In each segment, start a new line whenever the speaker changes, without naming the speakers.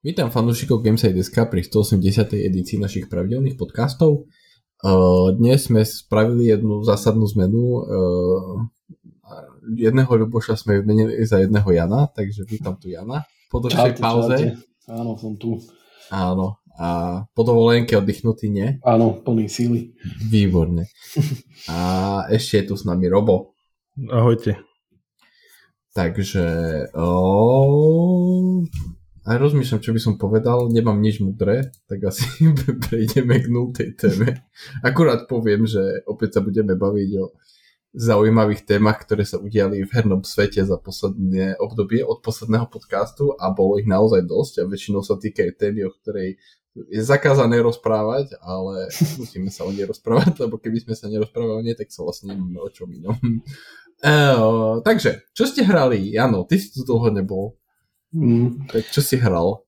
Vítam fanúšikov Gameside.sk pri 180. edícii našich pravidelných podcastov. Dnes sme spravili jednu zásadnú zmenu. Jedného Ľuboša sme vymenili za jedného Jana, takže vítam tu Jana. Po dlhšej pauze.
Čaute. Áno, som tu.
Áno. A po dovolenke oddychnutý, nie?
Áno, plný síly.
Výborne. A ešte je tu s nami Robo.
Ahojte.
Takže... Oh, aj rozmýšľam, čo by som povedal, nemám nič mudré, tak asi prejdeme k nultej téme. Akurát poviem, že opäť sa budeme baviť o zaujímavých témach, ktoré sa udiali v hernom svete za posledné obdobie od posledného podcastu a bolo ich naozaj dosť a väčšinou sa týkajú témy, o ktorej je zakázané rozprávať, ale musíme sa o nej rozprávať, lebo keby sme sa nerozprávali o nej, tak sa vlastne nemáme o čom inom. E, takže, čo ste hrali? Áno, ty si tu dlho nebol. Mm. Tak čo si hral?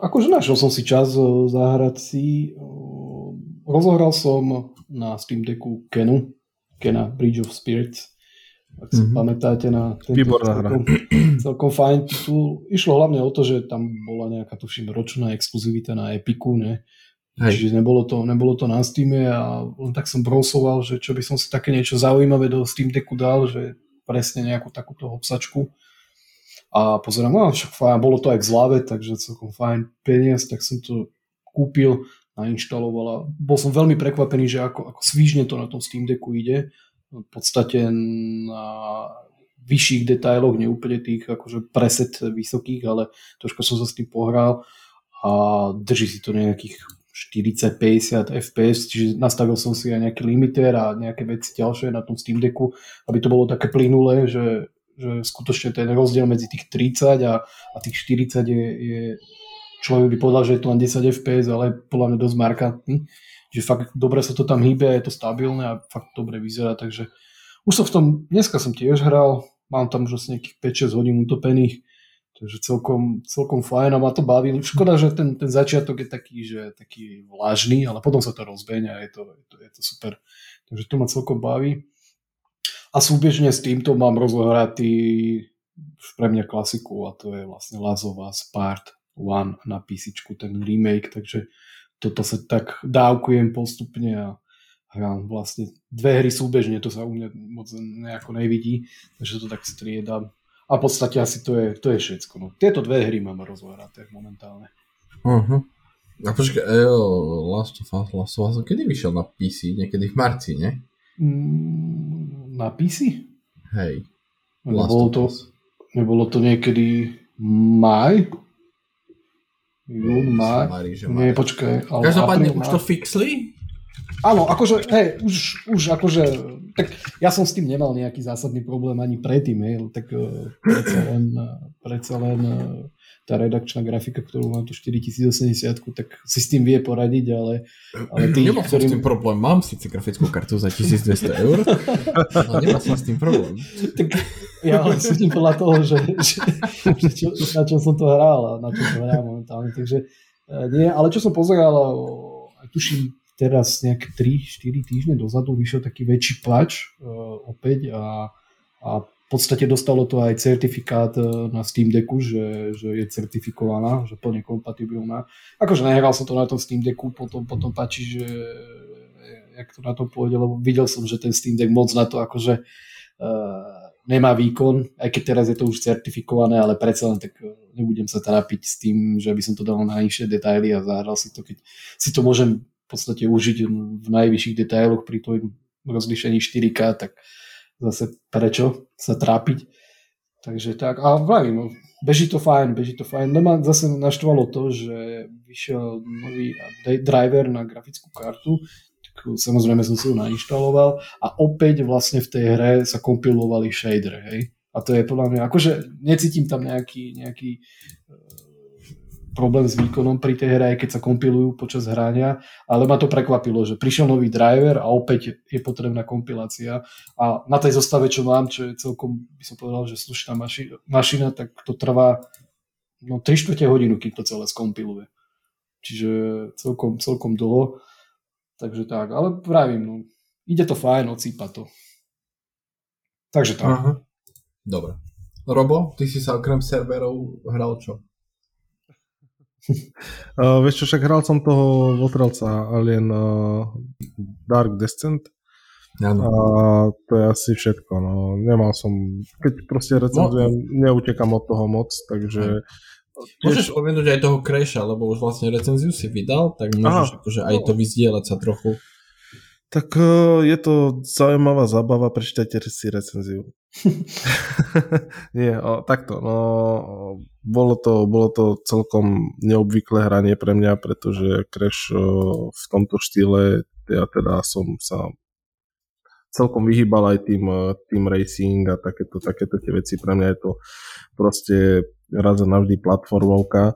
Akože našiel som si čas eh, zahrať si. Eh, rozohral som na Steam Decku Kenu, Kena Bridge of Spirits. Ak si mm-hmm. pamätáte na
tento celkom,
celkom fajn titul. Išlo hlavne o to, že tam bola nejaká, tuším, ročná exkluzivita na Epiku, ne? Hej. Čiže nebolo to, nebolo to na Steam a len tak som brosoval, že čo by som si také niečo zaujímavé do Steam Decku dal, že presne nejakú takúto obsačku a pozerám, no však fajn, bolo to aj k zlave, takže celkom fajn peniaz, tak som to kúpil, nainštaloval a bol som veľmi prekvapený, že ako, ako svížne to na tom Steam Decku ide. V podstate na vyšších detailoch, neúplne tých akože preset vysokých, ale troška som sa s tým pohral a drží si to nejakých 40-50 fps, čiže nastavil som si aj nejaký limiter a nejaké veci ďalšie na tom Steam Decku, aby to bolo také plynulé, že že skutočne ten rozdiel medzi tých 30 a, a tých 40 je, je človek by povedal, že je to len 10 fps, ale podľa mňa dosť markantný. Že fakt dobre sa to tam hýbe je to stabilné a fakt dobre vyzerá, takže už som v tom, dneska som tiež hral, mám tam už asi nejakých 5-6 hodín utopených, takže celkom, celkom fajn a ma to baví. Škoda, že ten, ten začiatok je taký, že taký vlažný, ale potom sa to rozbehne a je to, je to, je to super. Takže to ma celkom baví. A súbežne s týmto mám rozohratý pre mňa klasiku a to je vlastne Us Part 1 na PC, ten remake, takže toto sa tak dávkujem postupne a hrám vlastne dve hry súbežne, to sa u mňa moc nejako nevidí, takže to tak striedam. A v podstate asi to je, to je všetko. No. Tieto dve hry mám rozohraté momentálne.
Uh-huh. A počkaj, Last of Us, Last of Us, kedy vyšiel na PC? Niekedy v marci, ne?
Mm, na PC?
Hej.
Nebolo to, nebolo to niekedy maj? Jún, maj? Nie, počkaj.
Ale Každopádne už to fixli?
Áno, akože, hej, už, už akože, tak ja som s tým nemal nejaký zásadný problém ani predtým, hej, tak uh, predsa len, uh, predsa len uh, tá redakčná grafika, ktorú mám tu 4080, tak si s tým vie poradiť, ale, ale
tí, Nemám ktorým... s tým problém, mám síce grafickú kartu za 1200 eur, ale nemám som s tým problém.
Tak ja ale súdim podľa toho, že, že, že čo, na čom som to hral a na čom to hrám momentálne, takže nie, ale čo som pozeral, tuším teraz nejaké 3-4 týždne dozadu vyšiel taký väčší plač uh, opäť a, a v podstate dostalo to aj certifikát e, na Steam Decku, že, že je certifikovaná, že plne kompatibilná. Akože nehral som to na tom Steam Decku, potom, potom páči, že jak to na to pôjde, lebo videl som, že ten Steam Deck moc na to akože uh, nemá výkon, aj keď teraz je to už certifikované, ale predsa len tak nebudem sa trápiť s tým, že by som to dal na nižšie detaily a zahral si to, keď si to môžem podstate užiť v najvyšších detailoch pri tom rozlišení 4K, tak zase prečo sa trápiť. Takže tak, a vravím, no, beží to fajn, beží to fajn. No ma zase naštvalo to, že vyšiel nový driver na grafickú kartu, tak samozrejme som si ho nainštaloval a opäť vlastne v tej hre sa kompilovali shader, hej. A to je podľa mňa, akože necítim tam nejaký, nejaký problém s výkonom pri tej hre, aj keď sa kompilujú počas hrania, ale ma to prekvapilo, že prišiel nový driver a opäť je potrebná kompilácia a na tej zostave, čo mám, čo je celkom, by som povedal, že slušná maši- mašina, tak to trvá no 3 čtvrte hodinu, kým to celé skompiluje. Čiže celkom, celkom dlho. Takže tak, ale pravím, no, ide to fajn, ocípa to. Takže tak. Aha.
Dobre. Robo, ty si sa okrem serverov hral čo?
Uh, vieš čo, však hral som toho Votrelca Alien uh, Dark Descent. Ano. A to je asi všetko. No. Nemal som, keď proste recenzujem, no. neutekam od toho moc, takže...
Tiež... Môžeš spomenúť aj toho Crasha, lebo už vlastne recenziu si vydal, tak môžeš akože aj to vyzdieľať sa trochu.
Tak uh, je to zaujímavá zábava, prečítajte si recenziu. Nie, o, takto, no bolo to, bolo to celkom neobvyklé hranie pre mňa, pretože Crash o, v tomto štýle ja teda som sa celkom vyhýbal aj tým, tým racing a takéto, takéto tie veci. Pre mňa je to proste raz a navždy platformovka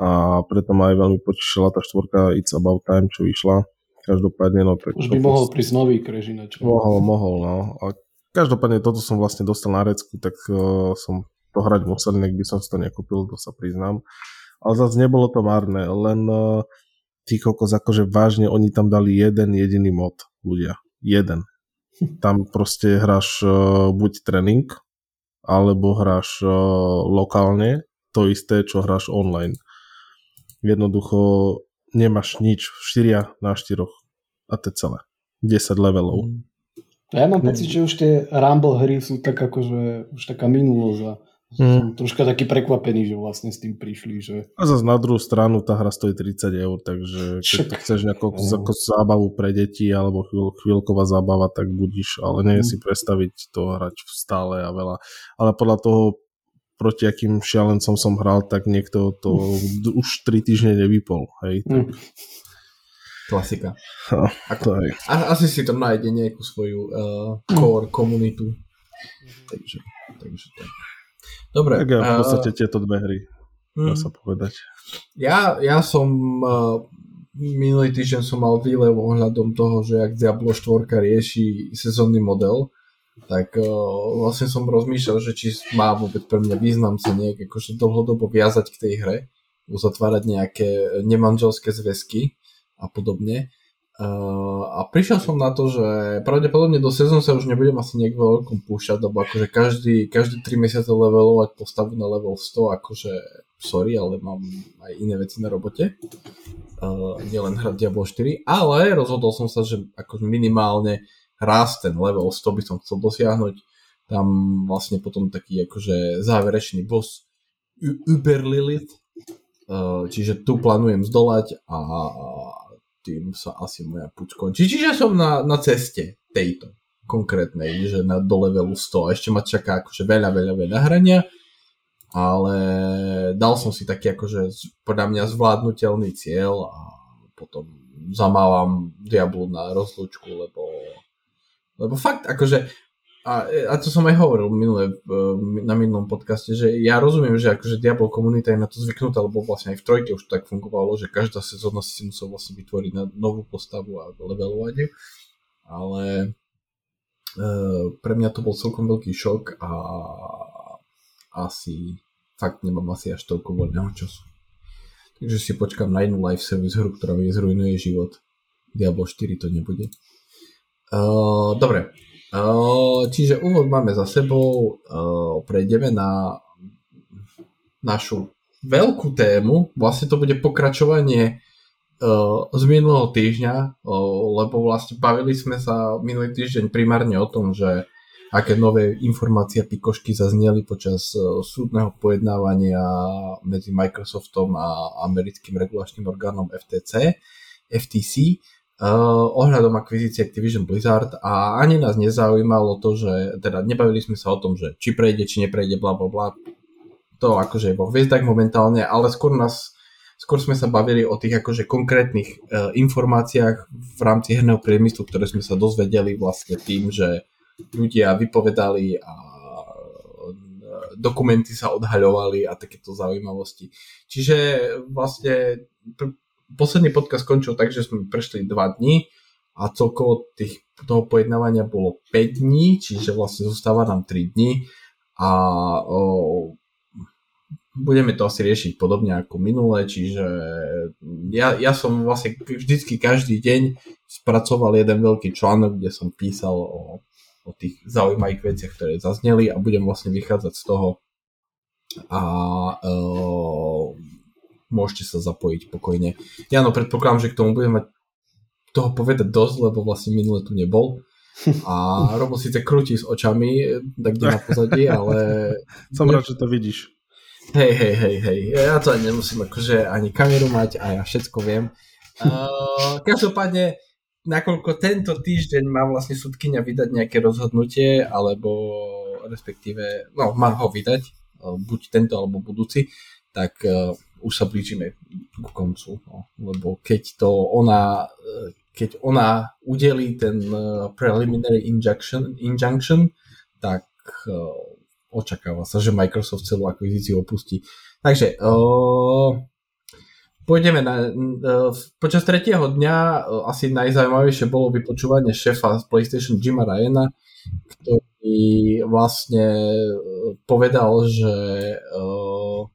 a preto ma aj veľmi potešila tá štvorka It's About Time, čo vyšla. Každopádne, no tak...
Už by mohol prísť nový krežinač.
Mohol, mohol, no. A každopádne toto som vlastne dostal na recku, tak uh, som to hrať musel, nech by som si to nekúpil, to sa priznám. Ale zase nebolo to márne, len uh, tí kokos, akože vážne oni tam dali jeden jediný mod, ľudia. Jeden. Tam proste hráš uh, buď tréning, alebo hráš uh, lokálne, to isté, čo hráš online. Jednoducho nemáš nič, 4 na 4 a to celé. 10 levelov. Mm.
Ja mám pocit, že už tie Rumble hry sú tak akože už taká minulosť a mm. som troška taký prekvapený, že vlastne s tým prišli. Že...
A zase na druhú stranu tá hra stojí 30 eur, takže keď Však. chceš nejakú no. zábavu pre deti alebo chvíľ, chvíľková zábava, tak budíš, ale nie mm. si predstaviť to hrať stále a veľa. Ale podľa toho, proti akým šialencom som hral, tak niekto to už 3 týždne nevypol. Hej, tak... Mm.
Klasika. No, Ako, aj. A, asi si tam nájde nejakú svoju uh, core komunitu. Takže, takže tak. Dobre.
Tak ja v podstate uh, tieto dve hry, dá sa povedať.
Ja, ja som uh, minulý týždeň som mal výlev ohľadom toho, že ak Diablo 4 rieši sezónny model, tak uh, vlastne som rozmýšľal, že či má vôbec pre mňa význam sa nejak akože dlhodobo viazať k tej hre, uzatvárať nejaké nemanželské zväzky, a podobne. Uh, a prišiel som na to, že pravdepodobne do sezónu sa už nebudem asi nejak veľkom púšťať, lebo akože každý, každý 3 mesiace levelovať postavu na level 100, akože sorry, ale mám aj iné veci na robote. Uh, nielen hrať Diablo 4, ale rozhodol som sa, že akože minimálne raz ten level 100 by som chcel dosiahnuť. Tam vlastne potom taký akože záverečný boss Uber Lilith, uh, čiže tu plánujem zdolať a tým sa asi moja puť končí. Čiže som na, na ceste tejto konkrétnej, že na do levelu 100. A ešte ma čaká akože veľa, veľa, veľa hrania, ale dal som si taký akože podľa mňa zvládnutelný cieľ a potom zamávam Diablu na rozlúčku, lebo lebo fakt, akože a, a to som aj hovoril minule, na minulom podcaste, že ja rozumiem, že akože Diablo komunita je na to zvyknutá, lebo vlastne aj v trojke už tak fungovalo, že každá sezóna si musel vlastne vytvoriť na novú postavu a levelovať ju. Ale e, pre mňa to bol celkom veľký šok a asi fakt nemám asi až toľko voľného času. Takže si počkám na inú live service hru, ktorá mi zrujnuje život. Diablo 4 to nebude. Uh, dobre, Čiže úvod máme za sebou, prejdeme na našu veľkú tému, vlastne to bude pokračovanie z minulého týždňa, lebo vlastne bavili sme sa minulý týždeň primárne o tom, že aké nové informácie pikošky zazneli počas súdneho pojednávania medzi Microsoftom a americkým regulačným orgánom FTC, FTC uh, ohľadom akvizície Activision Blizzard a ani nás nezaujímalo to, že teda nebavili sme sa o tom, že či prejde, či neprejde, bla bla bla. To akože je vo hviezdach momentálne, ale skôr nás skôr sme sa bavili o tých akože konkrétnych uh, informáciách v rámci herného priemyslu, ktoré sme sa dozvedeli vlastne tým, že ľudia vypovedali a dokumenty sa odhaľovali a takéto zaujímavosti. Čiže vlastne posledný podcast skončil tak, že sme prešli 2 dní a celkovo tých, toho pojednávania bolo 5 dní, čiže vlastne zostáva nám 3 dní a o, budeme to asi riešiť podobne ako minule, čiže ja, ja som vlastne vždycky každý deň spracoval jeden veľký článok, kde som písal o, o tých zaujímavých veciach, ktoré zazneli a budem vlastne vychádzať z toho. A môžete sa zapojiť pokojne. Ja no predpokladám, že k tomu budem mať toho povedať dosť, lebo vlastne minule tu nebol. A Robo síce krúti s očami, tak kde na pozadí, ale...
Som rád, že to vidíš.
Hej, hej, hej, hej. Ja to ani nemusím akože ani kameru mať a ja všetko viem. Uh, každopádne, nakoľko tento týždeň má vlastne súdkynia vydať nejaké rozhodnutie, alebo respektíve, no, má ho vydať, buď tento alebo budúci, tak uh, už sa blížime k koncu. No. Lebo keď to ona, keď ona udelí ten uh, preliminary injunction, injunction tak uh, očakáva sa, že Microsoft celú akvizíciu opustí. Takže uh, pôjdeme na... Uh, počas tretieho dňa uh, asi najzaujímavejšie bolo vypočúvanie šéfa z PlayStation Jima Ryana, ktorý vlastne povedal, že uh,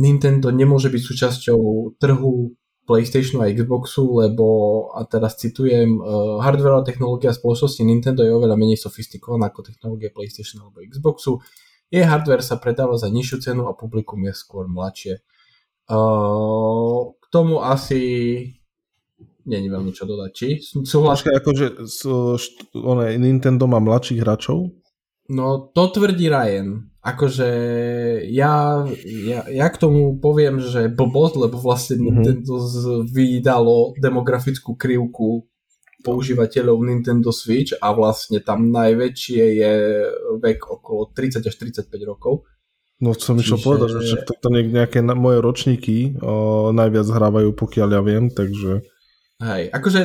Nintendo nemôže byť súčasťou trhu PlayStationu a Xboxu, lebo, a teraz citujem, uh, hardware a technológia spoločnosti Nintendo je oveľa menej sofistikovaná ako technológia PlayStation alebo Xboxu. Jej hardware sa predáva za nižšiu cenu a publikum je skôr mladšie. Uh, k tomu asi není veľmi čo dodať. Či?
Súhlas... Počkaj, akože so, one, Nintendo má mladších hráčov?
No to tvrdí Ryan akože ja, ja, ja k tomu poviem, že blbosť, lebo vlastne mm-hmm. Nintendo vydalo demografickú krivku používateľov Nintendo Switch a vlastne tam najväčšie je vek okolo 30 až 35 rokov.
No som išiel Čiže... povedať, že to nejaké moje ročníky o, najviac hrávajú, pokiaľ ja viem, takže...
Hej, akože,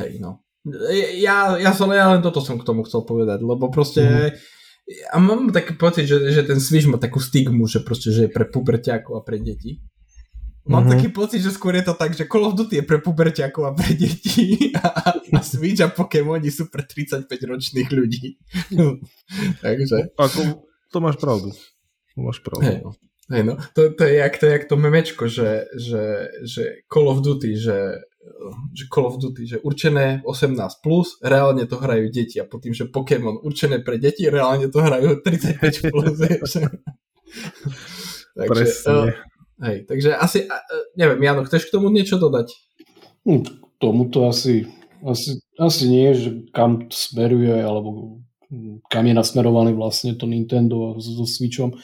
hej no. Ja, ja som ja len toto som k tomu chcel povedať, lebo proste mm-hmm a mám taký pocit, že, že ten Switch má takú stigmu, že proste, že je pre puberťákov a pre deti. Mám mm-hmm. taký pocit, že skôr je to tak, že Call of Duty je pre puberťákov a pre deti a, a Switch a Pokémoni sú pre 35 ročných ľudí. Takže...
Ako, to máš pravdu. To máš pravdu.
Hey, no. Hey, no. To, to, je jak, to je jak to memečko, že, že, že Call of Duty, že že Call of Duty, že určené 18+, plus, reálne to hrajú deti a potom, že Pokémon určené pre deti, reálne to hrajú 35+. Plus, takže. Uh, hej, takže asi, uh, neviem, Jano, chceš k tomu niečo dodať?
Hm, k tomuto asi, asi, asi nie, že kam smeruje, alebo kam je nasmerovaný vlastne to Nintendo so, so Switchom.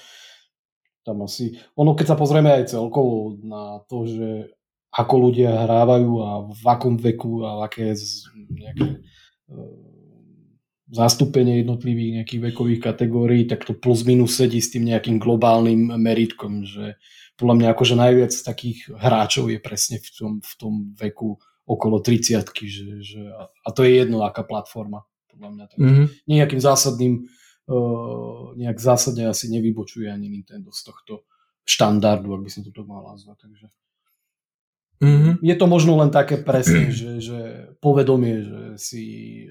Tam asi, ono keď sa pozrieme aj celkovo na to, že ako ľudia hrávajú a v akom veku a aké nejaké e, zastúpenie jednotlivých nejakých vekových kategórií, tak to plus minus sedí s tým nejakým globálnym meritkom, že podľa mňa akože najviac takých hráčov je presne v tom, v tom veku okolo 30 že, že, a to je jedno, aká platforma. Podľa mňa. Takže mm-hmm. nejakým zásadným uh, nejak zásadne asi nevybočuje ani Nintendo z tohto štandardu, ak by som to mal nazvať. Takže Mm-hmm. Je to možno len také presne, že, že povedomie, že si,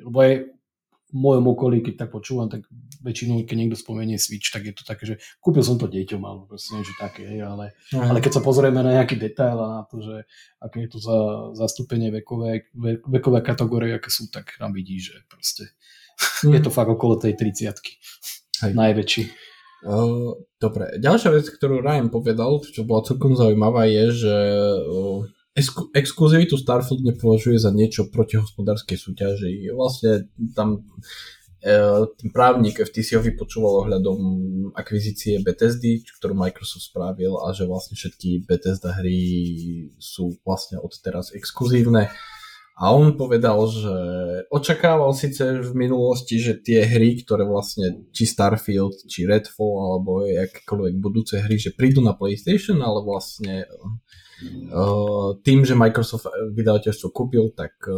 lebo aj v mojom okolí, keď tak počúvam, tak väčšinou, keď niekto spomenie Switch, tak je to také, že kúpil som to deťom, alebo proste niečo také, ale, mm. ale keď sa pozrieme na nejaký detail a na to, že aké je to za zastúpenie vekové, vekové kategórie, aké sú, tak tam vidí, že proste mm. je to fakt okolo tej 30 Najväčší.
Uh, dobre, ďalšia vec, ktorú Ryan povedal, čo bola celkom zaujímavá, je, že uh, exkluzivitu Starfield nepovažuje za niečo proti hospodárskej súťaži. Vlastne tam e, ten právnik FTC ho vypočúval ohľadom akvizície Bethesdy, ktorú Microsoft spravil a že vlastne všetky Bethesda hry sú vlastne od teraz exkluzívne. A on povedal, že očakával síce v minulosti, že tie hry, ktoré vlastne či Starfield, či Redfall, alebo akékoľvek budúce hry, že prídu na PlayStation, ale vlastne tým, že Microsoft vydavateľstvo kúpil, tak eh,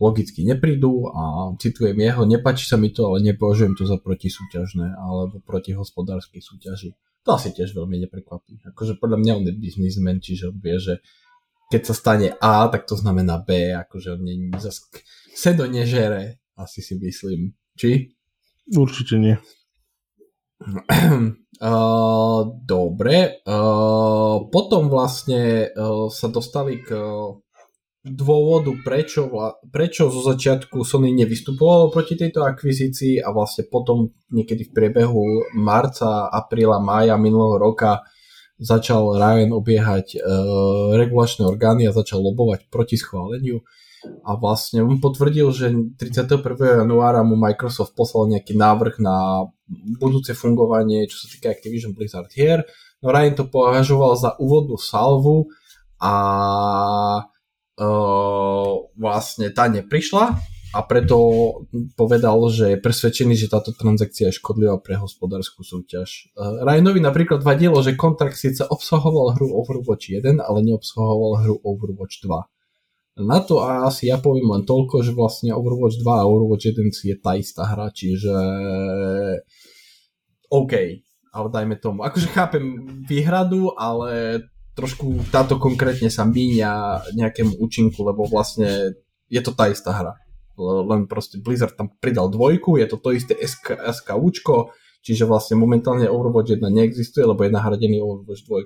logicky neprídu a citujem jeho, nepačí sa mi to, ale nepovažujem to za protisúťažné alebo proti hospodárskej súťaži. To asi tiež veľmi neprekvapí. Akože podľa mňa on je biznismen, čiže on vie, že keď sa stane A, tak to znamená B, akože on nie, zas sedo nežere, asi si myslím. Či?
Určite nie.
Uh, dobre. Uh, potom vlastne uh, sa dostali k uh, dôvodu, prečo, vla, prečo zo začiatku Sony nevystupovalo proti tejto akvizícii a vlastne potom niekedy v priebehu marca, apríla, mája minulého roka začal Ryan obiehať uh, regulačné orgány a začal lobovať proti schváleniu a vlastne on potvrdil, že 31. januára mu Microsoft poslal nejaký návrh na budúce fungovanie, čo sa týka Activision Blizzard hier. No Ryan to považoval za úvodnú salvu a uh, vlastne tá neprišla a preto povedal, že je presvedčený, že táto transakcia je škodlivá pre hospodárskú súťaž. Uh, Ryanovi napríklad vadilo, že kontrakt síce obsahoval hru Overwatch 1, ale neobsahoval hru Overwatch 2. Na to a asi ja poviem len toľko, že vlastne Overwatch 2 a Overwatch 1 je tá istá hra, čiže OK, ale dajme tomu. Akože chápem výhradu, ale trošku táto konkrétne sa míňa nejakému účinku, lebo vlastne je to tá istá hra len proste Blizzard tam pridal dvojku, je to to isté SK, SKUčko, čiže vlastne momentálne Overwatch 1 neexistuje, lebo je nahradený Overwatch 2.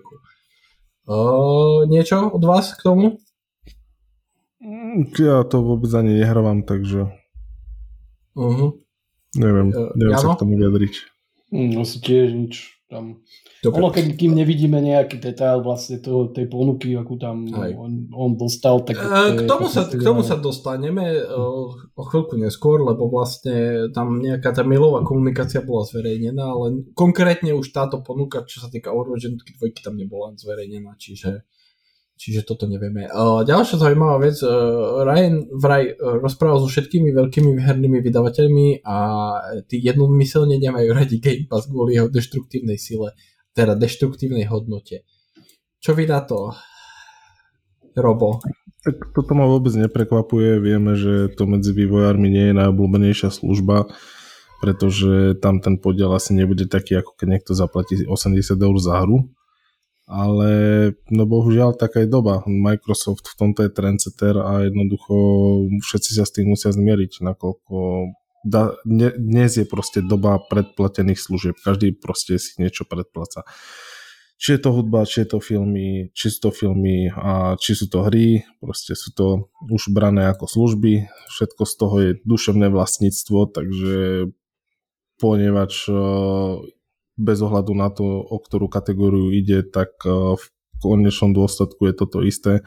Uh, niečo od vás k tomu?
Mm, ja to vôbec ani nehrávam, takže uh-huh. neviem, neviem sa k tomu vyjadriť.
Mm, asi tiež nič tam Dobre. Ono, keď, kým nevidíme nejaký detail vlastne toho, tej ponuky, akú tam on, on dostal, tak...
E, k tomu, sa, k tomu sa dostaneme o, o chvíľku neskôr, lebo vlastne tam nejaká tá mailová komunikácia bola zverejnená, ale konkrétne už táto ponuka, čo sa týka Overwatch 2, tam nebola zverejnená, čiže Čiže toto nevieme. Ďalšia zaujímavá vec, uh, Ryan vraj uh, rozprával so všetkými veľkými hernými vydavateľmi a tí jednomyselne nemajú radi Game Pass kvôli jeho deštruktívnej sile teda deštruktívnej hodnote. Čo vy na to, Robo?
Toto ma vôbec neprekvapuje. Vieme, že to medzi vývojármi nie je najobľúbenejšia služba, pretože tam ten podiel asi nebude taký, ako keď niekto zaplatí 80 eur za hru. Ale no bohužiaľ taká je doba. Microsoft v tomto je trendsetter a jednoducho všetci sa s tým musia zmieriť, nakoľko da, ne, dnes je proste doba predplatených služieb. Každý proste si niečo predplaca. Či je to hudba, či je to filmy, či sú to filmy a či sú to hry, proste sú to už brané ako služby. Všetko z toho je duševné vlastníctvo, takže ponieważ bez ohľadu na to, o ktorú kategóriu ide, tak e, v konečnom dôsledku je toto isté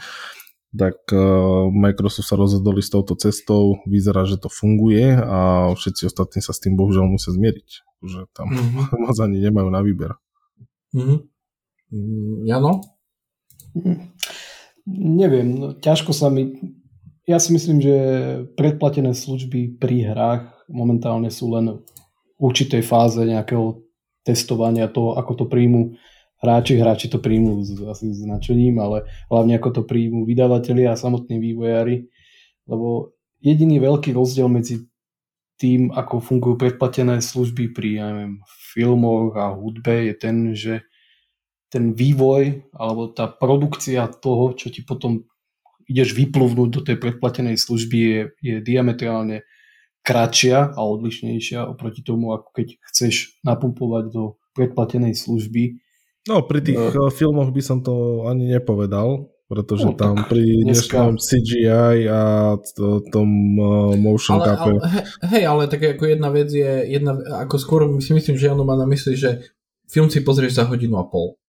tak uh, Microsoft sa rozhodli s touto cestou, vyzerá, že to funguje a všetci ostatní sa s tým bohužiaľ musia zmieriť, že tam mm-hmm. moc ani nemajú na výber.
Mm-hmm. Mm, Jano?
Neviem, no, ťažko sa mi... Ja si myslím, že predplatené služby pri hrách momentálne sú len v určitej fáze nejakého testovania toho, ako to príjmu hráči, hráči to príjmú s, asi značením, ale hlavne ako to príjmú vydavatelia a samotní vývojári, lebo jediný veľký rozdiel medzi tým, ako fungujú predplatené služby pri ja neviem, filmoch a hudbe je ten, že ten vývoj alebo tá produkcia toho, čo ti potom ideš vyplúvnuť do tej predplatenej služby je, je diametrálne kratšia a odlišnejšia oproti tomu, ako keď chceš napumpovať do predplatenej služby
No, pri tých no. filmoch by som to ani nepovedal, pretože no, tam pri dnešnom dneska... CGI a to, tom uh, motion ale,
ale, hej, ale tak ako jedna vec je, jedna, ako skôr si myslím, že ono má na mysli, že film si pozrieš za hodinu a pol.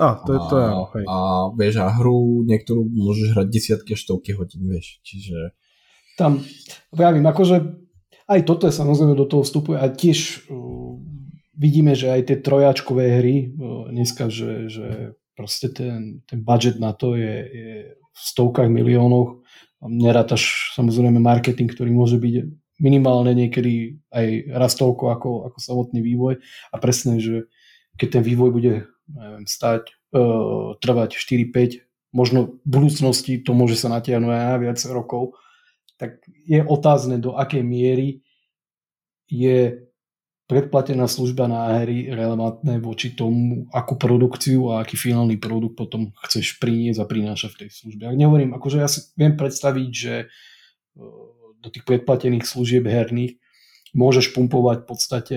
A, to je to, ja, hej.
A vieš, a hru niektorú môžeš hrať desiatky stovky hodín, vieš, čiže...
Tam, vravím, akože aj toto je samozrejme do toho vstupuje a tiež uh, vidíme, že aj tie trojačkové hry dneska, že, že proste ten, ten budget na to je, je v stovkách miliónoch. Nerátaš samozrejme marketing, ktorý môže byť minimálne niekedy aj raz toľko ako, ako samotný vývoj a presne, že keď ten vývoj bude neviem, stať, uh, trvať 4-5, možno v budúcnosti to môže sa natiahnuť aj na viac rokov, tak je otázne, do akej miery je predplatená služba na hry relevantné voči tomu, akú produkciu a aký finálny produkt potom chceš priniesť a prinášať v tej službe. Ak nehovorím, akože ja si viem predstaviť, že e, do tých predplatených služieb herných môžeš pumpovať v podstate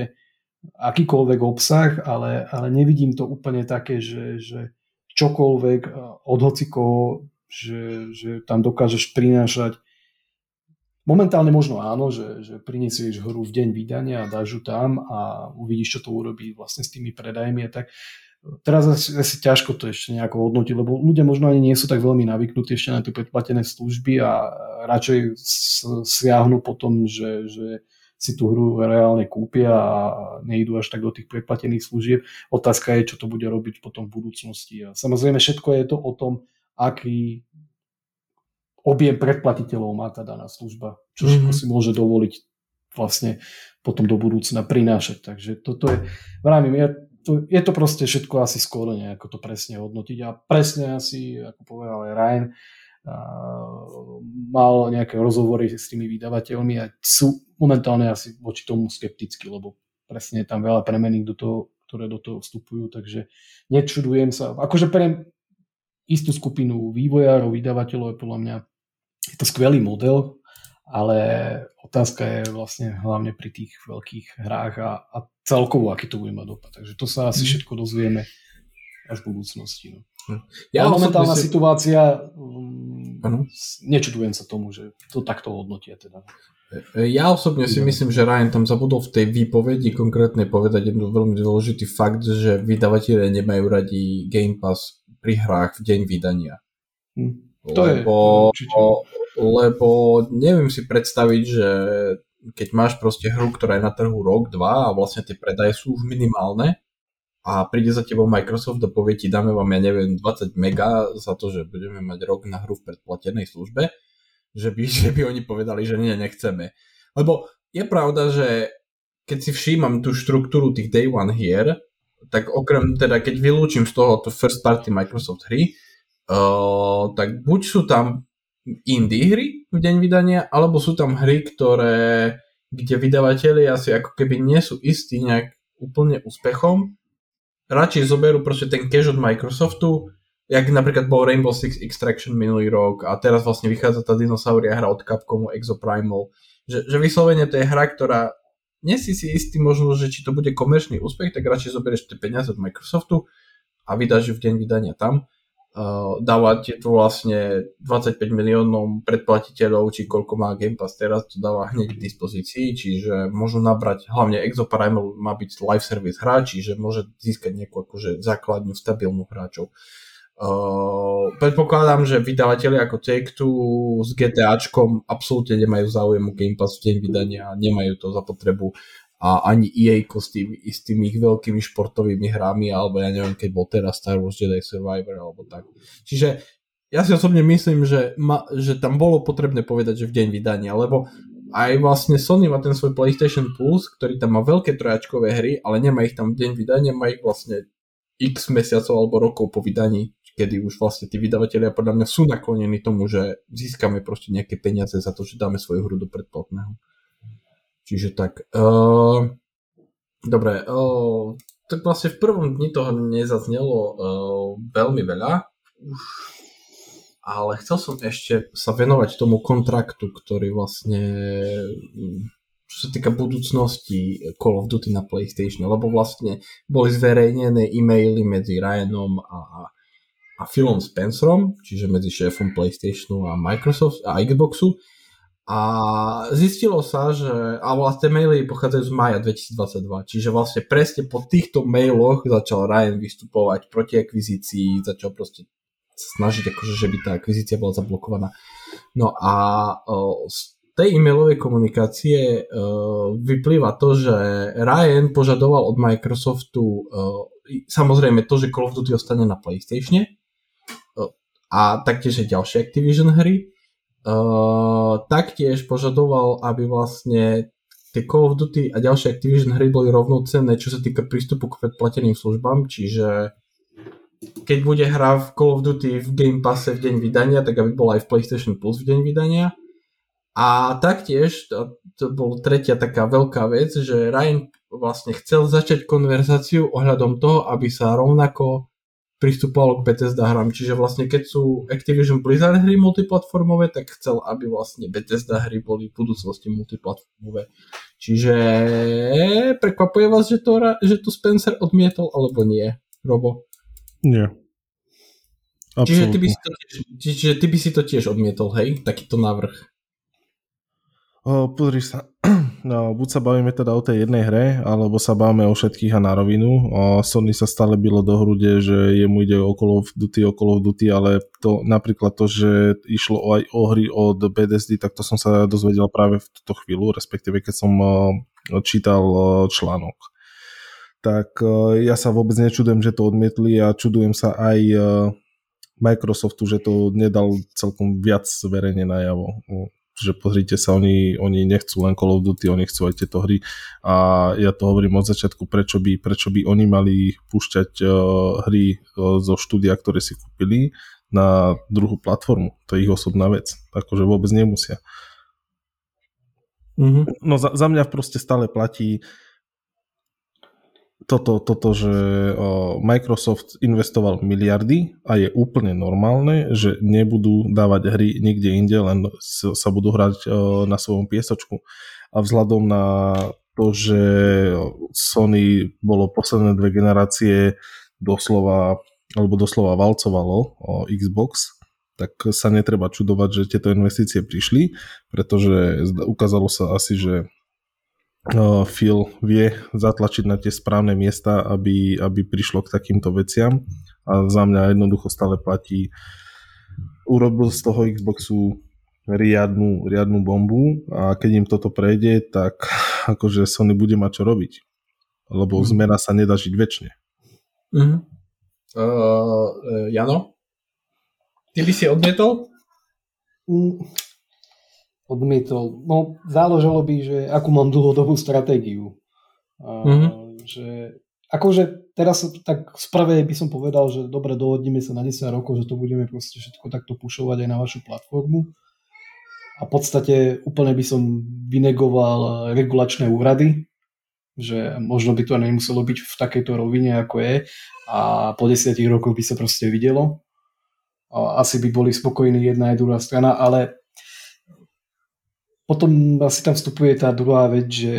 akýkoľvek obsah, ale, ale nevidím to úplne také, že, že čokoľvek e, od hocikoho, že, že tam dokážeš prinášať Momentálne možno áno, že, že prinesieš hru v deň vydania a dáš ju tam a uvidíš, čo to urobí vlastne s tými predajmi a tak. teraz asi, asi ťažko to ešte nejako hodnotiť, lebo ľudia možno ani nie sú tak veľmi navyknutí ešte na tie predplatené služby a radšej siahnu potom, že, že si tú hru reálne kúpia a nejdú až tak do tých predplatených služieb. Otázka je, čo to bude robiť potom v budúcnosti. A samozrejme, všetko je to o tom, aký objem predplatiteľov má tá daná služba, čo mm-hmm. si môže dovoliť vlastne potom do budúcna prinášať. Takže toto je, vravím, ja, to, je to proste všetko asi skoro nejako to presne hodnotiť a presne asi, ako povedal aj Ryan, a, mal nejaké rozhovory s tými vydavateľmi a sú momentálne asi voči tomu skepticky, lebo presne je tam veľa premených do toho, ktoré do toho vstupujú, takže nečudujem sa. Akože pre istú skupinu vývojárov, vydavateľov je podľa mňa je to skvelý model, ale otázka je vlastne hlavne pri tých veľkých hrách a, a celkovo, aký to bude mať dopad. Takže to sa asi mhm. všetko dozvieme až v budúcnosti. No. Ja ale momentálna si... situácia, um, nečudujem sa tomu, že to takto hodnotia teda.
Ja osobne si myslím, že Ryan tam zabudol v tej výpovedi konkrétne povedať jednu veľmi dôležitý fakt, že vydavatelia nemajú radi Game Pass pri hrách v deň vydania. Hm. To lebo, je, lebo neviem si predstaviť, že keď máš proste hru, ktorá je na trhu rok, dva a vlastne tie predaje sú už minimálne a príde za tebou Microsoft a povie ti, dáme vám, ja neviem, 20 mega za to, že budeme mať rok na hru v predplatenej službe, že by, že by oni povedali, že nie, nechceme. Lebo je pravda, že keď si všímam tú štruktúru tých Day One hier, tak okrem teda, keď vylúčim z toho to first party Microsoft hry, tak buď sú tam indie hry v deň vydania, alebo sú tam hry, ktoré, kde vydavatelia asi ako keby nie sú istí nejak úplne úspechom, radšej zoberú proste ten cash od Microsoftu, jak napríklad bol Rainbow Six Extraction minulý rok a teraz vlastne vychádza tá dinosauria hra od Capcomu Exoprimal, že, že vyslovene to je hra, ktorá nie si si istý možno, že či to bude komerčný úspech, tak radšej zoberieš tie peniaze od Microsoftu a vydáš ju v deň vydania tam dávať to vlastne 25 miliónom predplatiteľov, či koľko má Game Pass teraz, to dáva hneď k dispozícii, čiže môžu nabrať, hlavne Exoprimal má byť live service hráč, čiže môže získať nejakú akože základnú stabilnú hráčov. Uh, predpokladám, že vydavateľi ako Take-Two s GTAčkom absolútne nemajú záujem o Game Pass v deň vydania, nemajú to za potrebu a ani EA s, tým, s tými ich veľkými športovými hrami, alebo ja neviem, keď bol teraz Star Wars Jedi Survivor, alebo tak. Čiže ja si osobne myslím, že, ma, že tam bolo potrebné povedať, že v deň vydania, lebo aj vlastne Sony má ten svoj PlayStation Plus, ktorý tam má veľké trojačkové hry, ale nemá ich tam v deň vydania, má ich vlastne x mesiacov alebo rokov po vydaní, kedy už vlastne tí vydavatelia podľa mňa sú naklonení tomu, že získame proste nejaké peniaze za to, že dáme svoju hru do predplatného. Čiže tak. Uh, dobre, uh, tak vlastne v prvom dni toho nezaznelo uh, veľmi veľa. Už ale chcel som ešte sa venovať tomu kontraktu, ktorý vlastne čo sa týka budúcnosti Call of Duty na PlayStation, lebo vlastne boli zverejnené e-maily medzi Ryanom a, a Philom Spencerom, čiže medzi šéfom PlayStationu a Microsoft a Xboxu, a zistilo sa, že a vlastne maily pochádzajú z maja 2022, čiže vlastne presne po týchto mailoch začal Ryan vystupovať proti akvizícii, začal proste snažiť akože, že by tá akvizícia bola zablokovaná. No a z tej e-mailovej komunikácie vyplýva to, že Ryan požadoval od Microsoftu samozrejme to, že Call of Duty ostane na PlayStation a taktiež aj ďalšie Activision hry Uh, taktiež požadoval, aby vlastne tie Call of Duty a ďalšie Activision hry boli rovnocenné, čo sa týka prístupu k predplateným službám, čiže keď bude hra v Call of Duty v Game Passe v deň vydania, tak aby bola aj v PlayStation Plus v deň vydania. A taktiež, to, to bol tretia taká veľká vec, že Ryan vlastne chcel začať konverzáciu ohľadom toho, aby sa rovnako pristupoval k Bethesda hrám. Čiže vlastne keď sú Activision Blizzard hry multiplatformové, tak chcel, aby vlastne Bethesda hry boli v budúcnosti multiplatformové. Čiže prekvapuje vás, že to, že to Spencer odmietol, alebo nie, Robo?
Nie.
Čiže ty, by si to tiež, čiže ty by si to tiež odmietol, hej? Takýto návrh.
O, pozri sa, no, buď sa bavíme teda o tej jednej hre, alebo sa bavíme o všetkých a na rovinu. O, Sony sa stále bylo do hrude, že jemu ide okolo v Duty, okolo v Duty, ale to napríklad to, že išlo aj o hry od BDSD, tak to som sa dozvedel práve v túto chvíľu, respektíve keď som o, čítal o, článok. Tak ja sa vôbec nečudujem, že to odmietli a čudujem sa aj Microsoftu, že to nedal celkom viac verejne najavo že pozrite sa, oni, oni nechcú len Call of Duty, oni chcú aj tieto hry a ja to hovorím od začiatku, prečo by, prečo by oni mali púšťať uh, hry uh, zo štúdia, ktoré si kúpili na druhú platformu. To je ich osobná vec. Akože vôbec nemusia. Mm-hmm. No za, za mňa proste stále platí toto, toto, že Microsoft investoval miliardy a je úplne normálne, že nebudú dávať hry nikde inde, len sa budú hrať na svojom piesočku. A vzhľadom na to, že Sony bolo posledné dve generácie doslova, alebo doslova valcovalo o Xbox, tak sa netreba čudovať, že tieto investície prišli, pretože ukázalo sa asi, že Phil vie zatlačiť na tie správne miesta, aby, aby prišlo k takýmto veciam a za mňa jednoducho stále platí urobil z toho Xboxu riadnu, riadnu bombu a keď im toto prejde, tak akože Sony bude mať čo robiť. Lebo mm. zmena sa nedá žiť väčšine.
Mm. Uh, Jano? Ty by si odmietol?
Mm, odmietol. No, záležalo by, že akú mám dlhodobú stratégiu. Mm-hmm. Že, akože teraz tak z prvej by som povedal, že dobre, dohodneme sa na 10 rokov, že to budeme proste všetko takto pušovať aj na vašu platformu. A v podstate úplne by som vynegoval regulačné úrady, že možno by to nemuselo byť v takejto rovine, ako je a po desiatich rokoch by sa proste videlo. A asi by boli spokojní jedna aj druhá strana, ale potom asi tam vstupuje tá druhá vec, že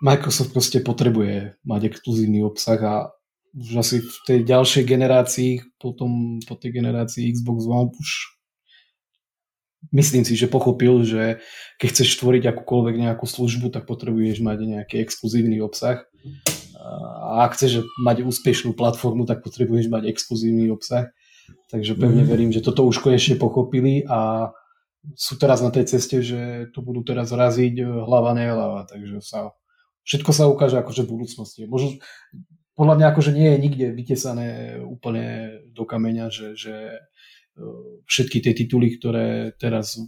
Microsoft proste potrebuje mať exkluzívny obsah a už asi v tej ďalšej generácii, potom po tej generácii Xbox One už myslím si, že pochopil, že keď chceš tvoriť akúkoľvek nejakú službu, tak potrebuješ mať nejaký exkluzívny obsah. A ak chceš mať úspešnú platformu, tak potrebuješ mať exkluzívny obsah. Takže pevne mhm. verím, že toto už konečne pochopili a sú teraz na tej ceste, že to budú teraz raziť e, hlava nehlava, takže sa, všetko sa ukáže akože v budúcnosti. Možno, podľa mňa akože nie je nikde vytesané úplne do kameňa, že, že e, všetky tie tituly, ktoré teraz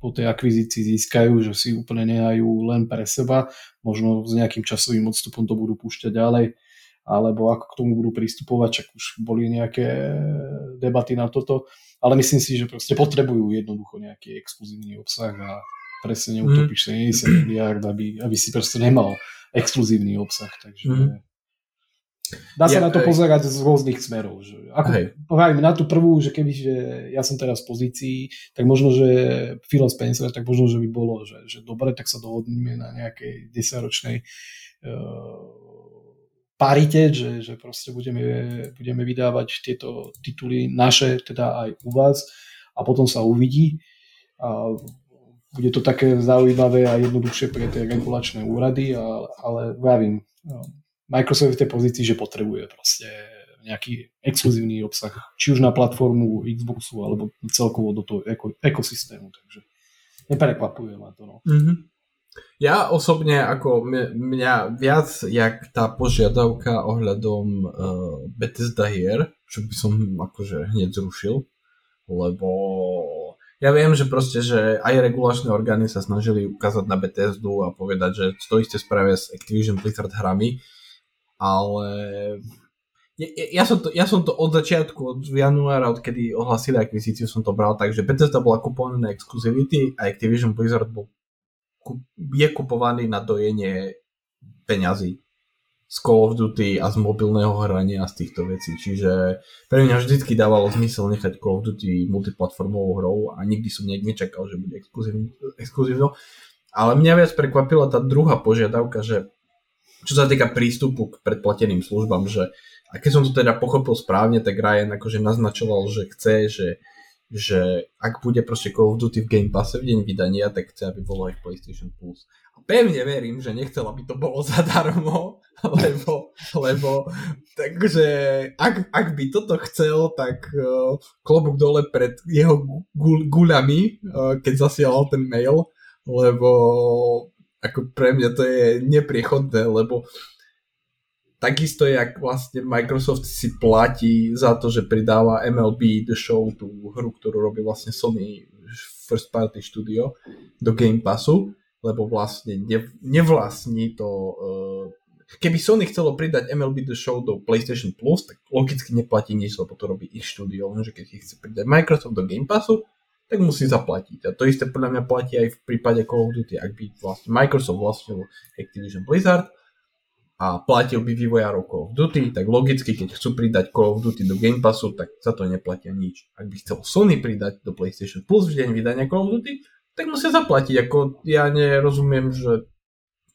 po tej akvizícii získajú, že si úplne nehajú len pre seba, možno s nejakým časovým odstupom to budú púšťať ďalej, alebo ako k tomu budú pristupovať, čak už boli nejaké debaty na toto ale myslím si, že proste potrebujú jednoducho nejaký exkluzívny obsah a presne neutopíš mm. 70 miliard, aby, aby si proste nemal exkluzívny obsah, takže mm. dá sa ja, na to pozerať z rôznych smerov. Že ako, poviem, na tú prvú, že keby že ja som teraz v pozícii, tak možno, že Phil Spencer, tak možno, že by bolo, že, že dobre, tak sa dohodneme na nejakej desaťročnej uh, parite, že, že proste budeme, budeme vydávať tieto tituly naše, teda aj u vás a potom sa uvidí. A bude to také zaujímavé a jednoduchšie pre tie regulačné úrady, ale vravím, no, Microsoft je v tej pozícii, že potrebuje proste nejaký exkluzívny obsah, či už na platformu Xboxu, alebo celkovo do toho ekosystému, takže neprekvapuje ma to. No. Mm-hmm.
Ja osobne, ako mňa viac, jak tá požiadavka ohľadom uh, Bethesda hier, čo by som akože hneď zrušil, lebo ja viem, že proste, že aj regulačné orgány sa snažili ukázať na Bethesdu a povedať, že to isté spravia s Activision Blizzard hrami, ale ja, ja, som to, ja som to od začiatku, od januára, odkedy ohlasili akvizíciu, som to bral tak, že Bethesda bola kupovaná na exclusivity a Activision Blizzard bol je kupovaný na dojenie peňazí z Call of Duty a z mobilného hrania z týchto vecí. Čiže pre mňa vždycky dávalo zmysel nechať Call of Duty multiplatformovou hrou a nikdy som nečakal, že bude exkluzívno. Ale mňa viac prekvapila tá druhá požiadavka, že čo sa týka prístupu k predplateným službám, že a keď som to teda pochopil správne, tak Ryan akože naznačoval, že chce, že že ak bude proste Call of Duty v Game Passe v deň vydania, tak chce, aby bolo aj v PlayStation Plus. A pevne verím, že nechcel, aby to bolo zadarmo, lebo, lebo takže ak, ak by toto chcel, tak uh, klobúk dole pred jeho gu, guľami, uh, keď zasielal ten mail, lebo ako pre mňa to je nepriechodné, lebo Takisto, jak vlastne Microsoft si platí za to, že pridáva MLB The Show, tú hru, ktorú robí vlastne Sony First Party Studio do Game Passu, lebo vlastne nevlastní to... Uh, keby Sony chcelo pridať MLB The Show do PlayStation Plus, tak logicky neplatí nič, lebo to robí ich štúdio, lenže keď chce pridať Microsoft do Game Passu, tak musí zaplatiť. A to isté podľa mňa platí aj v prípade Call of Duty, ak by vlastne Microsoft vlastnil Activision Blizzard, a platil by vývojárov Call of Duty, tak logicky, keď chcú pridať Call of Duty do Game Passu, tak za to neplatia nič. Ak by chcel Sony pridať do PlayStation Plus v deň vydania Call of Duty, tak musia zaplatiť. Ako ja nerozumiem, že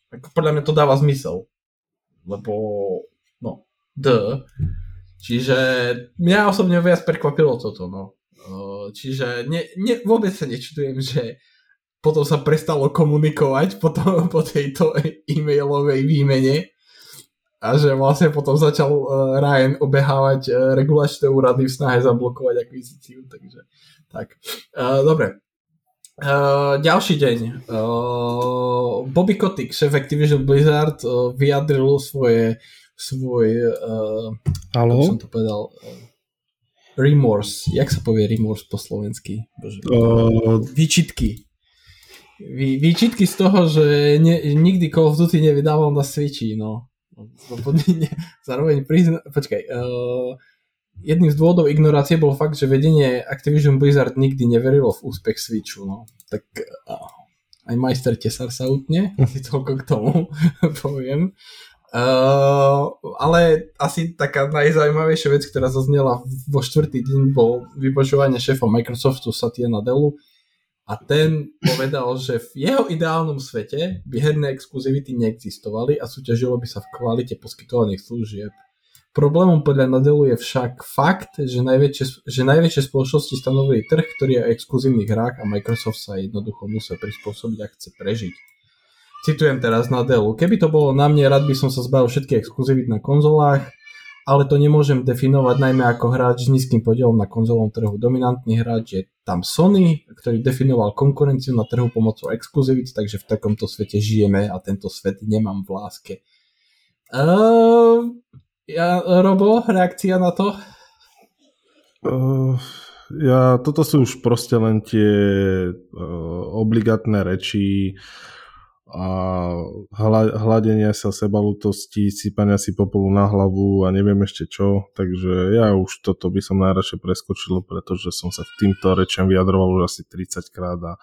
ako podľa mňa to dáva zmysel. Lebo, no, d. Čiže mňa osobne viac prekvapilo toto, no. Čiže ne, ne, vôbec sa nečudujem, že potom sa prestalo komunikovať po, po tejto e-mailovej výmene a že vlastne potom začal uh, Ryan obehávať uh, regulačné úrady v snahe zablokovať akvizíciu, takže tak. Uh, dobre. Uh, ďalší deň. Uh, Bobby Kotick, šéf Activision Blizzard, uh, vyjadril svoje svoj uh,
Halo?
som to povedal uh, remorse. Jak sa povie remorse po slovensky? Bože.
Uh,
výčitky. Vý, výčitky z toho, že ne, nikdy Call of Duty nevydával na Switchi, no. Zároveň prizna... Počkaj, uh, jedným z dôvodov ignorácie bol fakt, že vedenie Activision Blizzard nikdy neverilo v úspech Switchu, no. Tak uh, aj majster tesar sa utne, asi toľko k tomu poviem. Uh, ale asi taká najzaujímavejšia vec, ktorá zaznela vo štvrtý deň, bol vypočúvanie šéfa Microsoftu Satya Nadellu, a ten povedal, že v jeho ideálnom svete by herné exkluzivity neexistovali a súťažilo by sa v kvalite poskytovaných služieb. Problémom podľa Nadelu je však fakt, že najväčšie, že najväčšie spoločnosti stanovili trh, ktorý je o exkluzívnych hrách a Microsoft sa jednoducho musel prispôsobiť a chce prežiť. Citujem teraz Nadelu. Keby to bolo na mne, rád by som sa zbavil všetkých exkluzivít na konzolách, ale to nemôžem definovať najmä ako hráč s nízkym podielom na konzolovom trhu. Dominantný hráč je tam Sony, ktorý definoval konkurenciu na trhu pomocou exkluzivít, takže v takomto svete žijeme a tento svet nemám v láske. Uh, ja, Robo, reakcia na to?
Uh, ja, toto sú už proste len tie uh, obligátne reči, a hľadenia sa sebalutosti, sypania si popolu na hlavu a neviem ešte čo, takže ja už toto by som najradšej preskočil, pretože som sa v týmto rečiam vyjadroval už asi 30 krát a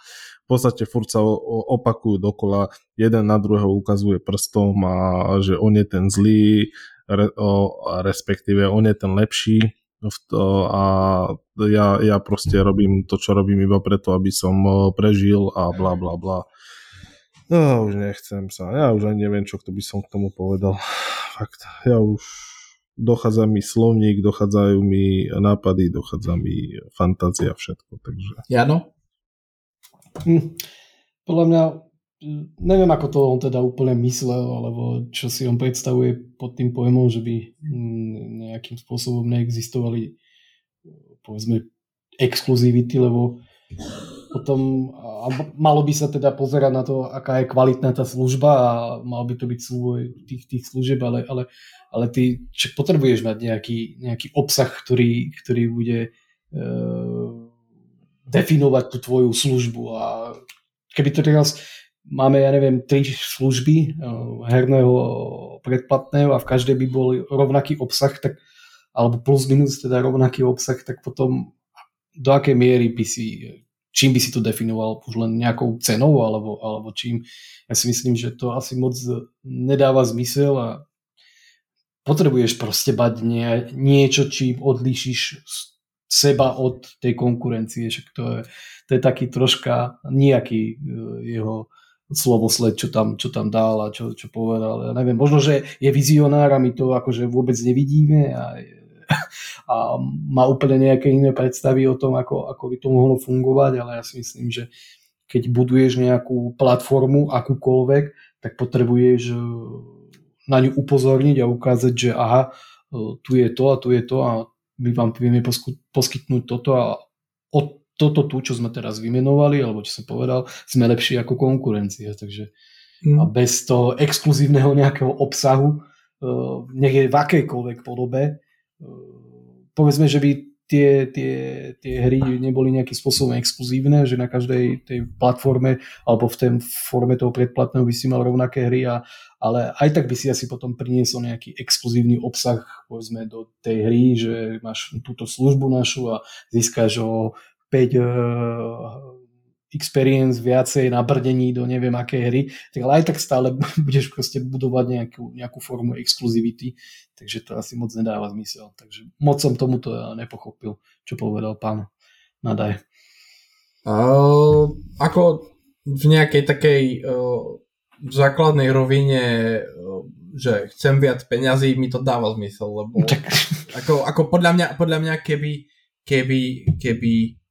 v podstate furt sa opakujú dokola, jeden na druhého ukazuje prstom a že on je ten zlý, respektíve on je ten lepší. To, a ja, ja proste robím to, čo robím iba preto, aby som prežil a bla bla bla. No, už nechcem sa. Ja už ani neviem, čo to by som k tomu povedal. Fakt, ja už dochádza mi slovník, dochádzajú mi nápady, dochádza mi fantázia, všetko, takže...
Jano?
Hm, podľa mňa neviem, ako to on teda úplne myslel, alebo čo si on predstavuje pod tým pojmom, že by hm, nejakým spôsobom neexistovali povedzme exkluzivity, lebo potom a malo by sa teda pozerať na to, aká je kvalitná tá služba a mal by to byť súboj tých, tých služieb, ale, ale, ale ty čo potrebuješ mať nejaký, nejaký obsah, ktorý, ktorý bude e, definovať tú tvoju službu? A keby to teraz máme, ja neviem, tri služby e, herného predplatného a v každej by bol rovnaký obsah, tak, alebo plus minus teda rovnaký obsah, tak potom do akej miery by si čím by si to definoval, už len nejakou cenou alebo, alebo čím. Ja si myslím, že to asi moc nedáva zmysel a potrebuješ proste bať nie, niečo, čím odlíšiš seba od tej konkurencie. Však to je, to je taký troška nejaký e, jeho slovosled, čo tam, čo tam dal a čo, čo povedal. Ja neviem, možno, že je vizionár a my to akože vôbec nevidíme a a má úplne nejaké iné predstavy o tom, ako, ako by to mohlo fungovať, ale ja si myslím, že keď buduješ nejakú platformu, akúkoľvek, tak potrebuješ e, na ňu upozorniť a ukázať, že aha, e, tu je to a tu je to a my vám vieme poskytnúť toto a od toto tu, čo sme teraz vymenovali, alebo čo som povedal, sme lepší ako konkurencia. Takže mm. a bez toho exkluzívneho nejakého obsahu, uh, nech je v akejkoľvek podobe, povedzme, že by tie, tie, tie hry neboli nejakým spôsobom exkluzívne, že na každej tej platforme alebo v tej forme toho predplatného by si mal rovnaké hry, a, ale aj tak by si asi potom priniesol nejaký exkluzívny obsah povedzme do tej hry, že máš túto službu našu a získaš o 5 uh, eh, experience viacej nabrdení do neviem akej hry, tak ale aj tak stále budeš proste budovať nejakú, nejakú formu exkluzivity, takže to asi moc nedáva zmysel. Takže moc som tomuto ja nepochopil, čo povedal pán Nadaj.
Uh, ako v nejakej takej uh, základnej rovine, uh, že chcem viac peňazí, mi to dáva zmysel, lebo ako, ako podľa, mňa, podľa mňa keby, keby, keby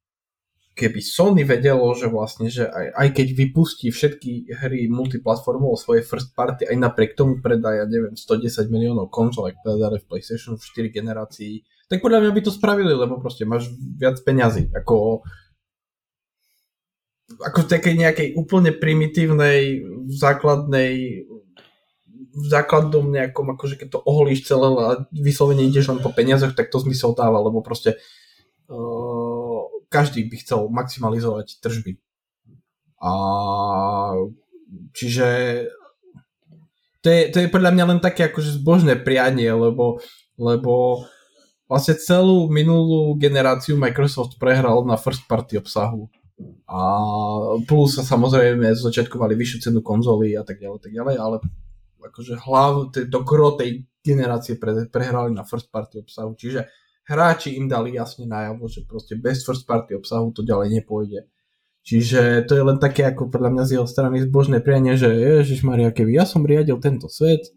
keby Sony vedelo, že vlastne, že aj, aj keď vypustí všetky hry multiplatformovo svoje first party, aj napriek tomu predá, ja neviem, 110 miliónov konzol, ak predá v PlayStation v 4 generácií, tak podľa mňa by to spravili, lebo proste máš viac peňazí, ako ako v takej nejakej úplne primitívnej, základnej v základnom nejakom, akože keď to oholíš celé a vyslovene ideš len po peniazoch, tak to zmysel dáva, lebo proste uh, každý by chcel maximalizovať tržby. A čiže to je, to je podľa mňa len také akože zbožné prianie, lebo, lebo vlastne celú minulú generáciu Microsoft prehral na first party obsahu. A plus sa samozrejme z začiatku mali vyššiu cenu konzoly a tak ďalej, tak ďalej, ale akože hlav, do gro tej generácie pre, prehrali na first party obsahu, čiže hráči im dali jasne najavo, že proste bez first party obsahu to ďalej nepôjde. Čiže to je len také ako podľa mňa z jeho strany zbožné prianie, že Ježiš Maria, keby ja som riadil tento svet,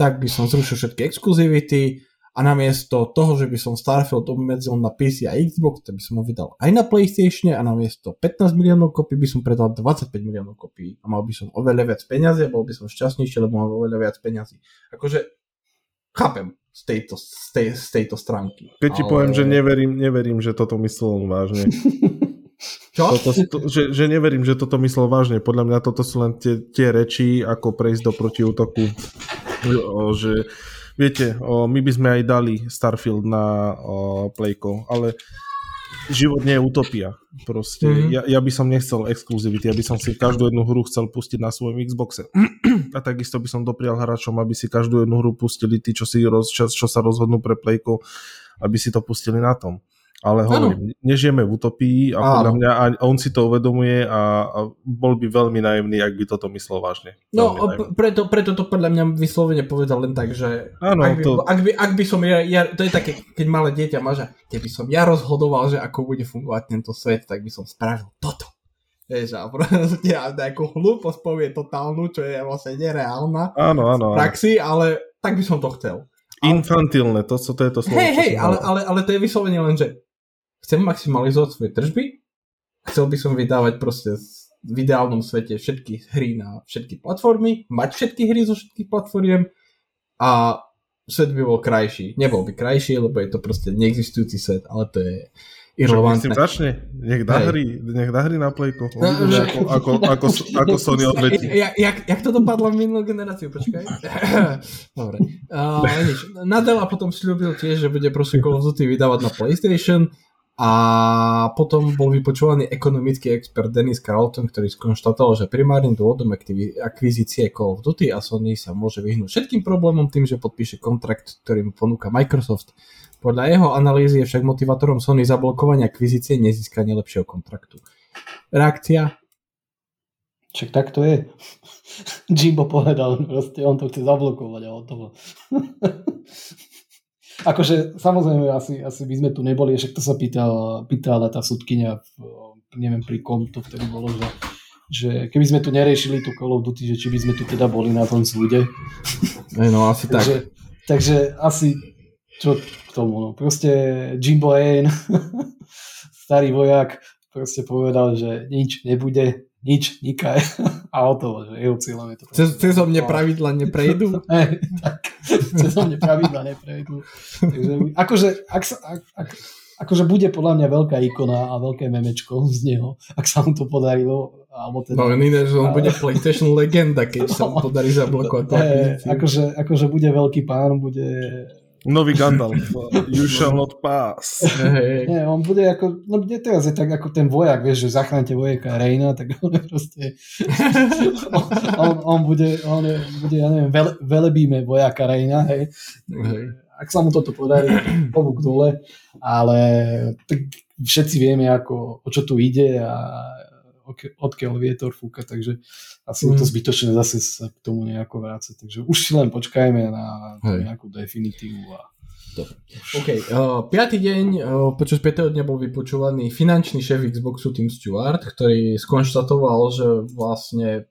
tak by som zrušil všetky exkluzivity a namiesto toho, že by som Starfield obmedzil na PC a Xbox, tak by som ho vydal aj na PlayStation a namiesto 15 miliónov kopí by som predal 25 miliónov kopí a mal by som oveľa viac peniazy a bol by som šťastnejší, lebo mal oveľa viac peniazy. Akože chápem, z tejto, z tej, z tejto stránky.
Keď ti ale... poviem, že neverím, neverím, že toto myslel vážne.
Čo?
Toto, to, že, že neverím, že toto myslel vážne. Podľa mňa toto sú len tie, tie reči, ako prejsť do protiútoku. O, že, viete, o, my by sme aj dali Starfield na o, Playko, ale život nie je utopia. Proste, mm-hmm. ja, ja by som nechcel exkluzivity, ja by som si každú jednu hru chcel pustiť na svojom Xboxe. A takisto by som doprial hráčom, aby si každú jednu hru pustili tí, čo, si roz, čo, čo sa rozhodnú pre Playko, aby si to pustili na tom. Ale hovorím, ano. nežijeme v utopii a podľa mňa a on si to uvedomuje a, a bol by veľmi naivný, ak by toto myslel vážne.
No, preto, preto to podľa mňa vyslovene povedal len tak, že
ano,
ak, by,
to...
ak, by, ak by som ja, ja, to je také, keď malé dieťa má, že keby som ja rozhodoval, že ako bude fungovať tento svet, tak by som spravil toto. Vieš, a proste ja nejakú hlúposť povie totálnu, čo je vlastne nereálna
áno, áno,
v praxi, ale tak by som to chcel.
Infantilné, to, to je to slovo.
Hej, hej, ale, ale, ale to je vyslovene len, že chcem maximalizovať svoje tržby, chcel by som vydávať proste v ideálnom svete všetky hry na všetky platformy, mať všetky hry zo všetkých platformiem a svet by bol krajší. Nebol by krajší, lebo je to proste neexistujúci svet, ale to je irrelevantné.
Však začne, nech dá, hry, nech dá hry na plejko. No, že... ako, ako, ako, ako Sony odvetí.
Jak, jak, jak to dopadlo minulú generáciu, počkaj. Dobre. Uh, nič. Nadal a potom slúbil tiež, že bude proste Call of Duty vydávať na PlayStation a potom bol vypočúvaný ekonomický expert Dennis Carlton, ktorý skonštatoval, že primárnym dôvodom akvizície Call of Duty a Sony sa môže vyhnúť všetkým problémom tým, že podpíše kontrakt, ktorý mu ponúka Microsoft. Podľa jeho analýzy je však motivátorom Sony zablokovania akvizície nezískanie lepšieho kontraktu. Reakcia?
Však tak to je. Jimbo povedal, proste on to chce zablokovať a o toho. Akože samozrejme asi, asi by sme tu neboli, však to sa pýtala, pýtala tá sudkynia, neviem pri kom to vtedy bolo, že, že keby sme tu neriešili tú Call of Duty, že či by sme tu teda boli na tom súde.
No asi tak.
takže, takže asi čo k tomu, no. Proste Jimbo Ain, starý vojak, proste povedal, že nič nebude, nič, nikaj. A o to, že jeho cieľom je to.
Cez, cez mne pravidla neprejdú?
Hey, tak, cez mne pravidla neprejdú. Takže, akože, ak, sa, ak, ak, akože bude podľa mňa veľká ikona a veľké memečko z neho, ak sa mu to podarilo. Alebo
teda, no iné, že on bude PlayStation legenda, keď sa mu podarí zablokovať.
akože, akože bude veľký pán, bude
Nový Gandalf. You shall not pass.
Hey. Nie, on bude ako, no bude teraz je tak ako ten vojak, vieš, že zachránte vojaka Reina, tak on proste, on, on, bude, on je, bude, ja neviem, vele, velebíme vojaka Reina, hej. Hey. Ak sa mu toto podarí, pobuk dole, ale tak všetci vieme, ako, o čo tu ide a odkiaľ vietor fúka, takže asi je to mm. zbytočné zase sa k tomu nejako vrácať. Takže už si len počkajme na nejakú definitívu a
Dobre. OK. Uh, piatý deň, uh, počas 5. dňa bol vypočúvaný finančný šéf Xboxu Tim Stewart, ktorý skonštatoval, že vlastne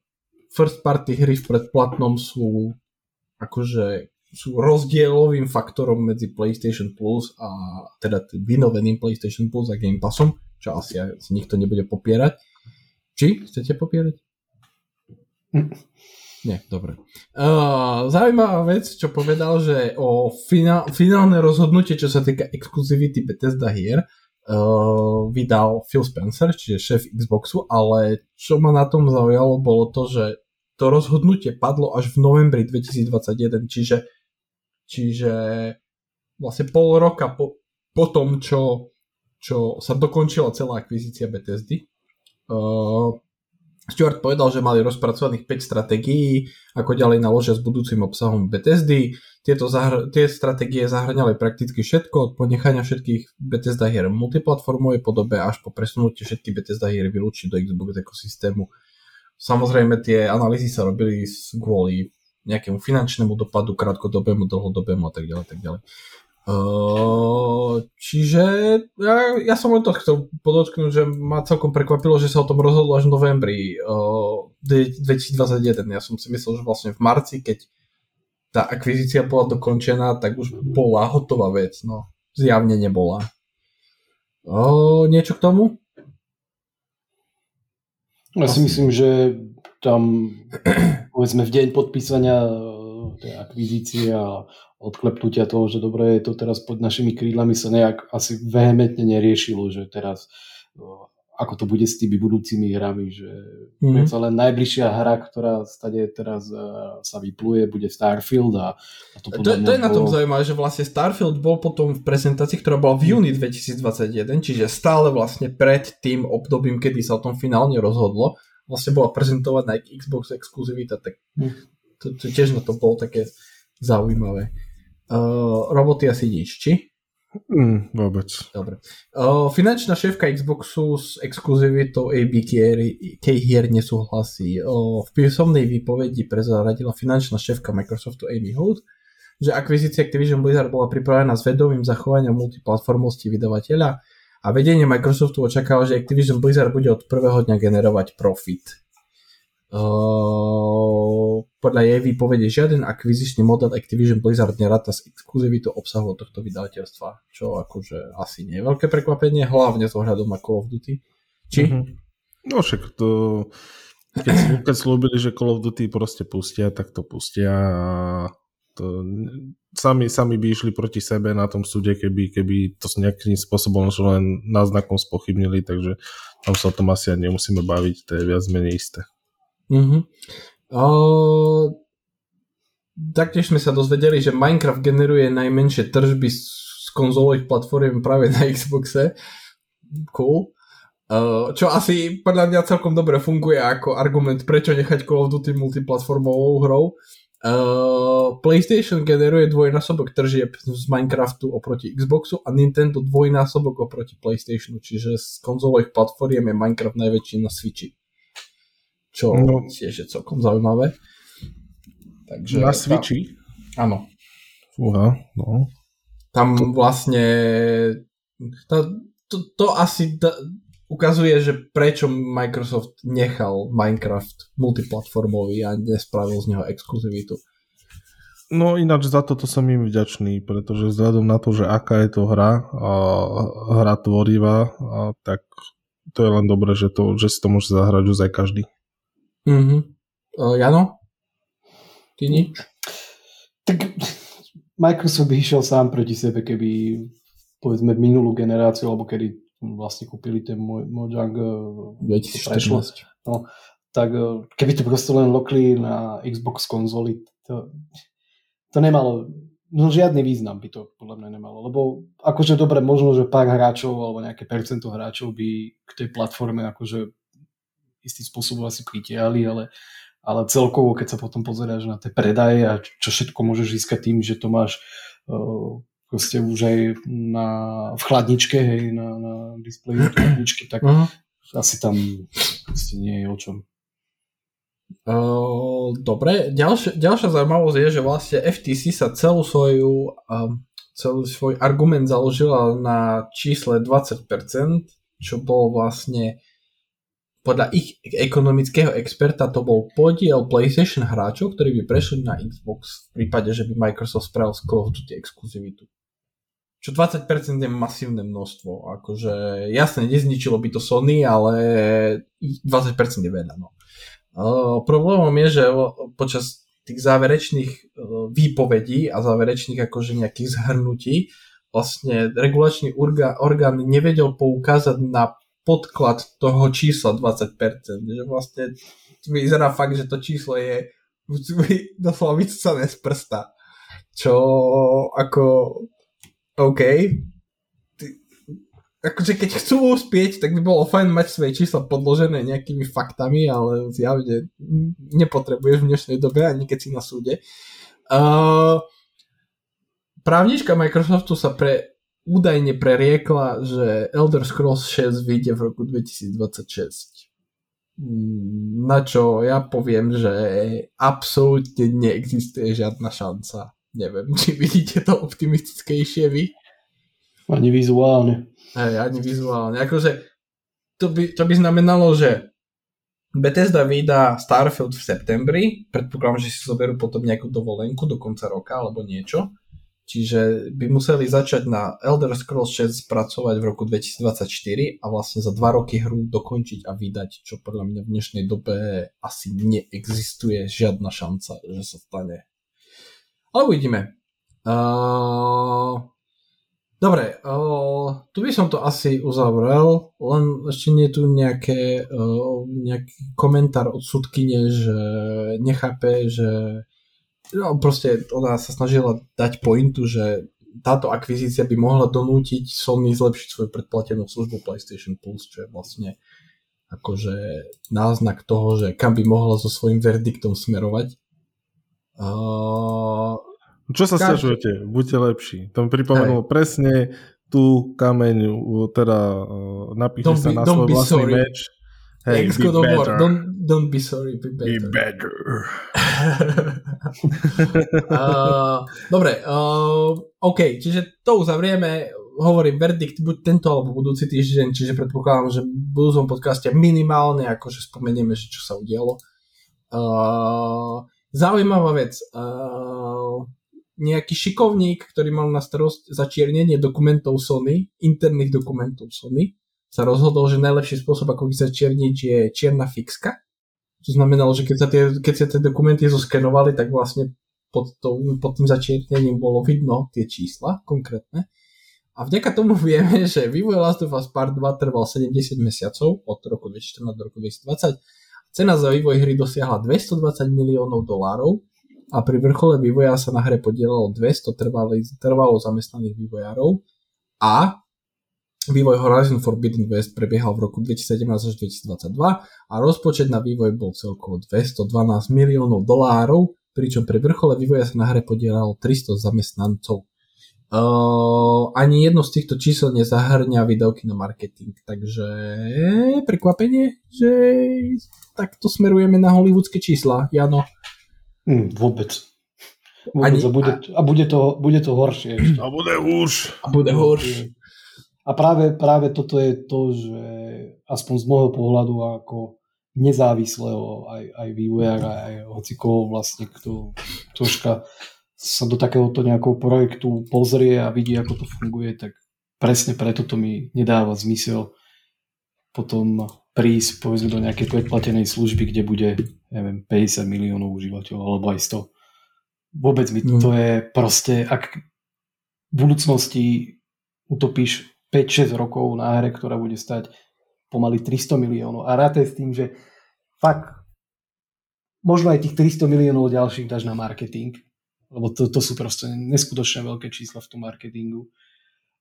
first party hry v predplatnom sú akože sú rozdielovým faktorom medzi PlayStation Plus a teda vynoveným PlayStation Plus a Game Passom, čo asi, asi nikto nebude popierať. Či? Chcete popierať? Hm. Nie, dobre. Uh, zaujímavá vec, čo povedal, že o finál, finálne rozhodnutie, čo sa týka exkluzivity Bethesda hier, uh, vydal Phil Spencer, čiže šéf Xboxu, ale čo ma na tom zaujalo, bolo to, že to rozhodnutie padlo až v novembri 2021, čiže, čiže vlastne pol roka po, po tom, čo, čo sa dokončila celá akvizícia Bethesdy. Uh, Stuart povedal, že mali rozpracovaných 5 stratégií, ako ďalej naložia s budúcim obsahom Bethesdy. Tieto zahr- tie stratégie zahrňali prakticky všetko, od ponechania všetkých Bethesda hier v multiplatformovej podobe až po presunutie všetkých Bethesda hier vylúčiť do Xbox ekosystému. Samozrejme tie analýzy sa robili kvôli nejakému finančnému dopadu, krátkodobému, dlhodobému a tak ďalej, tak ďalej. Uh, čiže ja, ja som len to chcel podotknúť, že ma celkom prekvapilo, že sa o tom rozhodlo až v novembri uh, 2021. Ja som si myslel, že vlastne v marci, keď tá akvizícia bola dokončená, tak už bola hotová vec. No, zjavne nebola. Uh, niečo k tomu?
Ja si myslím, že tam povedzme v deň podpísania tej akvizície a odklepnutia toho, že dobre je to teraz pod našimi krídlami sa nejak asi vehementne neriešilo, že teraz ako to bude s tými budúcimi hrami, že mm-hmm. len najbližšia hra, ktorá stade teraz uh, sa vypluje, bude Starfield a, a
to, to, to je bolo... na tom zaujímavé, že vlastne Starfield bol potom v prezentácii, ktorá bola v júni 2021, čiže stále vlastne pred tým obdobím, kedy sa o tom finálne rozhodlo, vlastne bola prezentovaná Xbox exkluzivita, tak mm. to, to, tiež na to bolo také zaujímavé. Uh, roboty asi nič, či?
Mm, vôbec.
Dobre. Uh, finančná šéfka Xboxu s exkluzivitou ABK hier nesúhlasí. Uh, v písomnej výpovedi prezradila finančná šéfka Microsoftu Amy Hood, že akvizícia Activision Blizzard bola pripravená s vedomým zachovaním multiplatformosti vydavateľa a vedenie Microsoftu očakáva, že Activision Blizzard bude od prvého dňa generovať profit. Uh, podľa jej výpovede žiaden akvizičný model Activision Blizzard neráta s exkluzivitou obsahu tohto vydavateľstva, čo akože asi nie je veľké prekvapenie, hlavne s ohľadom na Call of Duty. Či? Mm-hmm.
No však to, keď, keď slúbili, že Call of Duty proste pustia, tak to pustia a to, sami, sami by išli proti sebe na tom súde, keby, keby to nejakým spôsobom len náznakom spochybnili, takže tam sa o tom asi ani nemusíme baviť, to je viac menej isté.
Mm-hmm. Uh, taktiež sme sa dozvedeli, že Minecraft generuje najmenšie tržby z konzolových platform práve na Xboxe. Cool. Uh, čo asi podľa mňa celkom dobre funguje ako argument, prečo nechať Call of Duty multiplatformovou hrou. Uh, PlayStation generuje dvojnásobok tržieb z Minecraftu oproti Xboxu a Nintendo dvojnásobok oproti PlayStationu, čiže z konzolových platform je Minecraft najväčší na Switchi čo no. tiež je celkom zaujímavé.
Takže na Switchi?
Tá, áno.
Fúha, no.
Tam vlastne tá, to, to asi da, ukazuje, že prečo Microsoft nechal Minecraft multiplatformový a nespravil z neho exkluzivitu.
No ináč za toto som im vďačný, pretože vzhľadom na to, že aká je to hra, a hra tvorivá, a tak to je len dobré, že, to, že si to môže zahrať už aj každý.
Mhm. Uh, Jano? Ty nič?
Tak Microsoft by išiel sám proti sebe, keby povedzme minulú generáciu, alebo kedy vlastne kúpili ten Mojang
2014.
No, tak e, keby to proste len lokli na Xbox konzoli, to, to nemalo, no žiadny význam by to podľa mňa nemalo, lebo akože dobre, možno, že pár hráčov alebo nejaké percento hráčov by k tej platforme akože istým spôsobom asi pritiahli, ale, ale celkovo, keď sa potom pozeráš na tie predaje a čo všetko môžeš získať tým, že to máš uh, proste už aj na, v chladničke, hej, na, na displeji chladničky, tak uh-huh. asi tam proste nie je o čom.
Uh, dobre, ďalšia, ďalšia zaujímavosť je, že vlastne FTC sa celú svoju um, celý svoj argument založila na čísle 20%, čo bol vlastne podľa ich ekonomického experta to bol podiel PlayStation hráčov, ktorí by prešli na Xbox v prípade, že by Microsoft spravil z Call of Duty exkluzivitu. Čo 20% je masívne množstvo. Akože jasne, nezničilo by to Sony, ale 20% je veľa. No. Problémom je, že počas tých záverečných výpovedí a záverečných akože nejakých zhrnutí vlastne regulačný orgán nevedel poukázať na podklad toho čísla 20%. Že vlastne vyzerá fakt, že to číslo je doslova vycúcané z prsta. Čo ako OK, akože keď chcú uspieť, tak by bolo fajn mať svoje čísla podložené nejakými faktami, ale zjavne nepotrebuješ v dnešnej dobe, ani keď si na súde. Uh, právnička Microsoftu sa pre, údajne preriekla, že Elder Scrolls 6 vyjde v roku 2026. Mm, na čo ja poviem, že absolútne neexistuje žiadna šanca. Neviem, či vidíte to optimistickejšie vy.
Ani vizuálne.
Hej, ani vizuálne. Akože to by, to by znamenalo, že Bethesda vydá Starfield v septembri, predpokladám, že si zoberú potom nejakú dovolenku do konca roka alebo niečo. Čiže by museli začať na Elder Scrolls 6 pracovať v roku 2024 a vlastne za dva roky hru dokončiť a vydať, čo podľa mňa v dnešnej dobe asi neexistuje žiadna šanca, že sa stane. Ale uvidíme. Uh, Dobre, uh, tu by som to asi uzavrel, len ešte nie je tu nejaké, uh, nejaký komentár od sudkyne, že nechápe, že no, proste ona sa snažila dať pointu, že táto akvizícia by mohla donútiť Sony zlepšiť svoju predplatenú službu PlayStation Plus, čo je vlastne akože náznak toho, že kam by mohla so svojím verdiktom smerovať. Uh,
čo sa stiažujete? Buďte lepší. To mi pripomenulo presne tú kameň, teda uh, napíšte sa na svoj vlastný sorry. meč.
Hey, be better. Don't, don't be sorry, be better. Be better. uh, dobre, uh, OK, čiže to uzavrieme. Hovorím verdikt buď tento alebo budúci týždeň, čiže predpokladám, že v budúcom podcaste minimálne akože spomenieme, že čo sa udialo. Uh, zaujímavá vec. Uh, nejaký šikovník, ktorý mal na starosť začiernenie dokumentov Sony, interných dokumentov Sony, sa rozhodol, že najlepší spôsob, ako ich začierniť, je čierna fixka. To znamenalo, že keď sa tie, keď sa tie dokumenty zoskenovali, tak vlastne pod, to, pod tým začiernením bolo vidno tie čísla konkrétne. A vďaka tomu vieme, že vývoj Last of Us Part 2 trval 70 mesiacov od roku 2014 do roku 2020. Cena za vývoj hry dosiahla 220 miliónov dolárov a pri vrchole vývoja sa na hre podielalo 200 trvalo, trvalo zamestnaných vývojárov a vývoj Horizon Forbidden West prebiehal v roku 2017 až 2022 a rozpočet na vývoj bol celkovo 212 miliónov dolárov, pričom pri vrchole vývoja sa na hre podielalo 300 zamestnancov. Uh, ani jedno z týchto čísel nezahrňa výdavky na marketing, takže prekvapenie, že takto smerujeme na hollywoodske čísla, Jano.
Hm, vôbec. vôbec Ani, a, bude, a bude, to, bude to horšie.
A bude už.
A bude horšie.
A práve, práve toto je to, že aspoň z môjho pohľadu ako nezávislého aj, aj vývojára, aj hocikoho vlastne, kto troška sa do takéhoto nejakého projektu pozrie a vidí, ako to funguje, tak presne preto to mi nedáva zmysel potom prísť povedzme do nejakej predplatenej služby, kde bude neviem, 50 miliónov užívateľov alebo aj 100. Vôbec mi mm. to je proste, ak v budúcnosti utopíš 5-6 rokov na hre, ktorá bude stať pomaly 300 miliónov a rátaj s tým, že fakt možno aj tých 300 miliónov ďalších dáš na marketing, lebo to, to sú proste neskutočne veľké čísla v tom marketingu.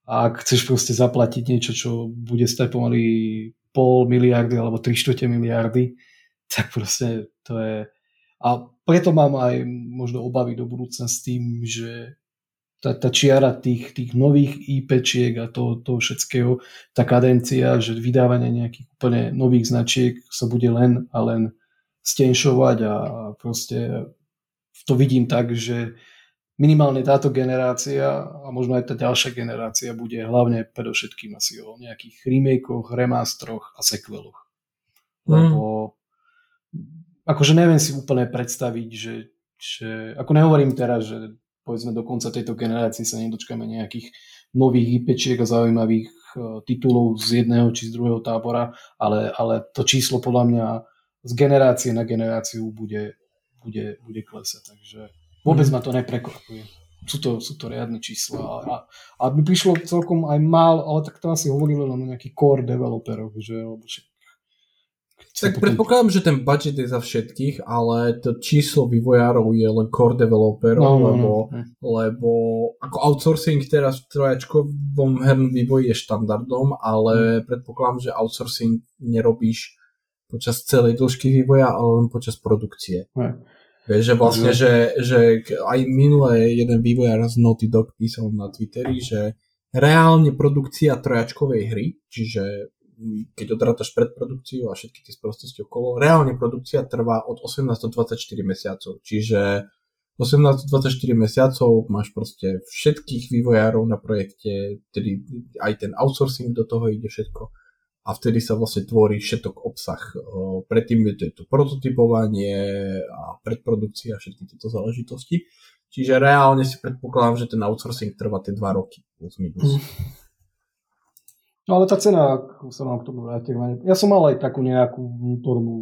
A ak chceš proste zaplatiť niečo, čo bude stať pomaly pol miliardy alebo 3 štvrte miliardy, tak proste to je... A preto mám aj možno obavy do budúcna s tým, že tá, tá čiara tých, tých nových IPčiek a toho, toho všetkého, tá kadencia, že vydávanie nejakých úplne nových značiek sa bude len a len stenšovať a proste to vidím tak, že minimálne táto generácia a možno aj tá ďalšia generácia bude hlavne predovšetkým asi o nejakých remakeoch, remastroch a sequeloch. Mm. Lebo akože neviem si úplne predstaviť, že, že ako nehovorím teraz, že povedzme do konca tejto generácie sa nedočkáme nejakých nových IPčiek a zaujímavých uh, titulov z jedného či z druhého tábora, ale, ale to číslo podľa mňa z generácie na generáciu bude, bude, bude klesať. Takže vôbec mm. ma to neprekvapuje. Sú to, sú to riadne čísla a, a by prišlo celkom aj mal, ale tak to asi hovorili len o nejakých core developeroch, že,
tak potom... predpokladám, že ten budget je za všetkých, ale to číslo vývojárov je len core developerov, no, no, lebo, no, no. lebo ako outsourcing teraz v trojačkovom hernom vývoji je štandardom, ale mm. predpokladám, že outsourcing nerobíš počas celej dĺžky vývoja, ale len počas produkcie. Mm. Vieš, že vlastne, že, že aj minulé jeden vývojár z Naughty Dog písal na Twitteri, že reálne produkcia trojačkovej hry, čiže keď odrátaš predprodukciu a všetky tie sprostosti okolo, reálne produkcia trvá od 18 do 24 mesiacov. Čiže 18 do 24 mesiacov máš proste všetkých vývojárov na projekte, tedy aj ten outsourcing do toho ide všetko a vtedy sa vlastne tvorí všetok obsah. Predtým je to, je to prototypovanie a predprodukcia všetky tieto záležitosti. Čiže reálne si predpokladám, že ten outsourcing trvá tie 2 roky. Plus minus. Mm.
No ale tá cena, ako sa nám k tomu vrátim, ja som mal aj takú nejakú vnútornú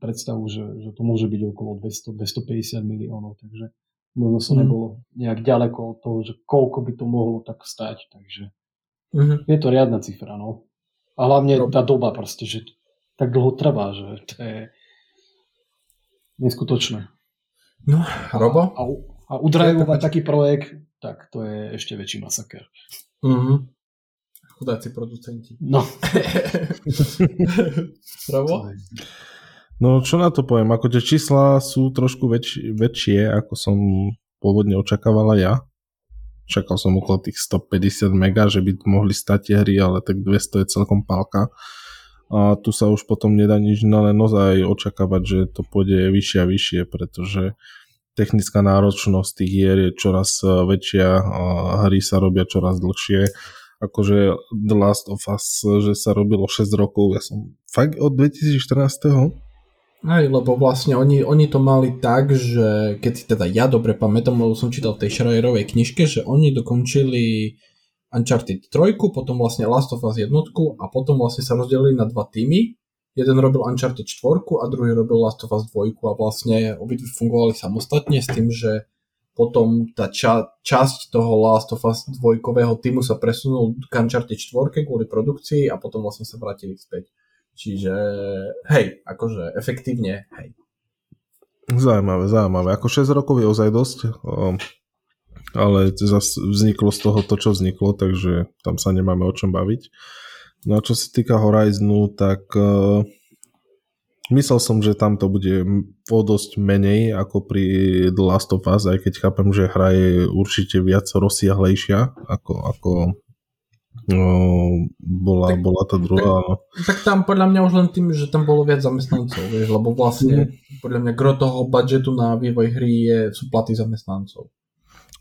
predstavu, že, že to môže byť okolo 200, 250 miliónov, takže možno sa mm. nebolo nejak ďaleko od toho, že koľko by to mohlo tak stať, takže mm-hmm. je to riadna cifra, no. A hlavne no. tá doba proste, že tak dlho trvá, že to je neskutočné.
No, Robo?
A, a, a udrajovať taký projekt, tak to je ešte väčší masaker. Mm-hmm.
Chudáci producenti.
No.
Pravo?
No čo na to poviem, ako tie čísla sú trošku väč- väčšie, ako som pôvodne očakávala ja. Čakal som okolo tých 150 mega, že by mohli stať tie hry, ale tak 200 je celkom palka. A tu sa už potom nedá nič no len naozaj očakávať, že to pôjde vyššie a vyššie, pretože technická náročnosť tých hier je čoraz väčšia, a hry sa robia čoraz dlhšie akože The Last of Us, že sa robilo 6 rokov, ja som fakt od 2014.
Aj, lebo vlastne oni, oni to mali tak, že keď si teda ja dobre pamätám, lebo som čítal v tej Schreierovej knižke, že oni dokončili Uncharted 3, potom vlastne Last of Us jednotku a potom vlastne sa rozdelili na dva týmy. Jeden robil Uncharted 4 a druhý robil Last of Us 2 a vlastne obidvi fungovali samostatne s tým, že potom tá ča- časť toho Last of Us dvojkového týmu sa presunul k Uncharted 4 kvôli produkcii a potom vlastne sa vrátili späť. Čiže hej, akože efektívne, hej.
Zaujímavé, zaujímavé. Ako 6 rokov je ozaj dosť, ale zase vzniklo z toho to, čo vzniklo, takže tam sa nemáme o čom baviť. No a čo sa týka Horizonu, tak Myslel som, že tam to bude o dosť menej ako pri The Last of Us, aj keď chápem, že hra je určite viac rozsiahlejšia ako, ako no, bola, tak, bola tá druhá.
Tak, tak tam podľa mňa už len tým, že tam bolo viac zamestnancov, vieš, lebo vlastne mm. podľa mňa gro toho budžetu na vývoj hry je, sú platy zamestnancov.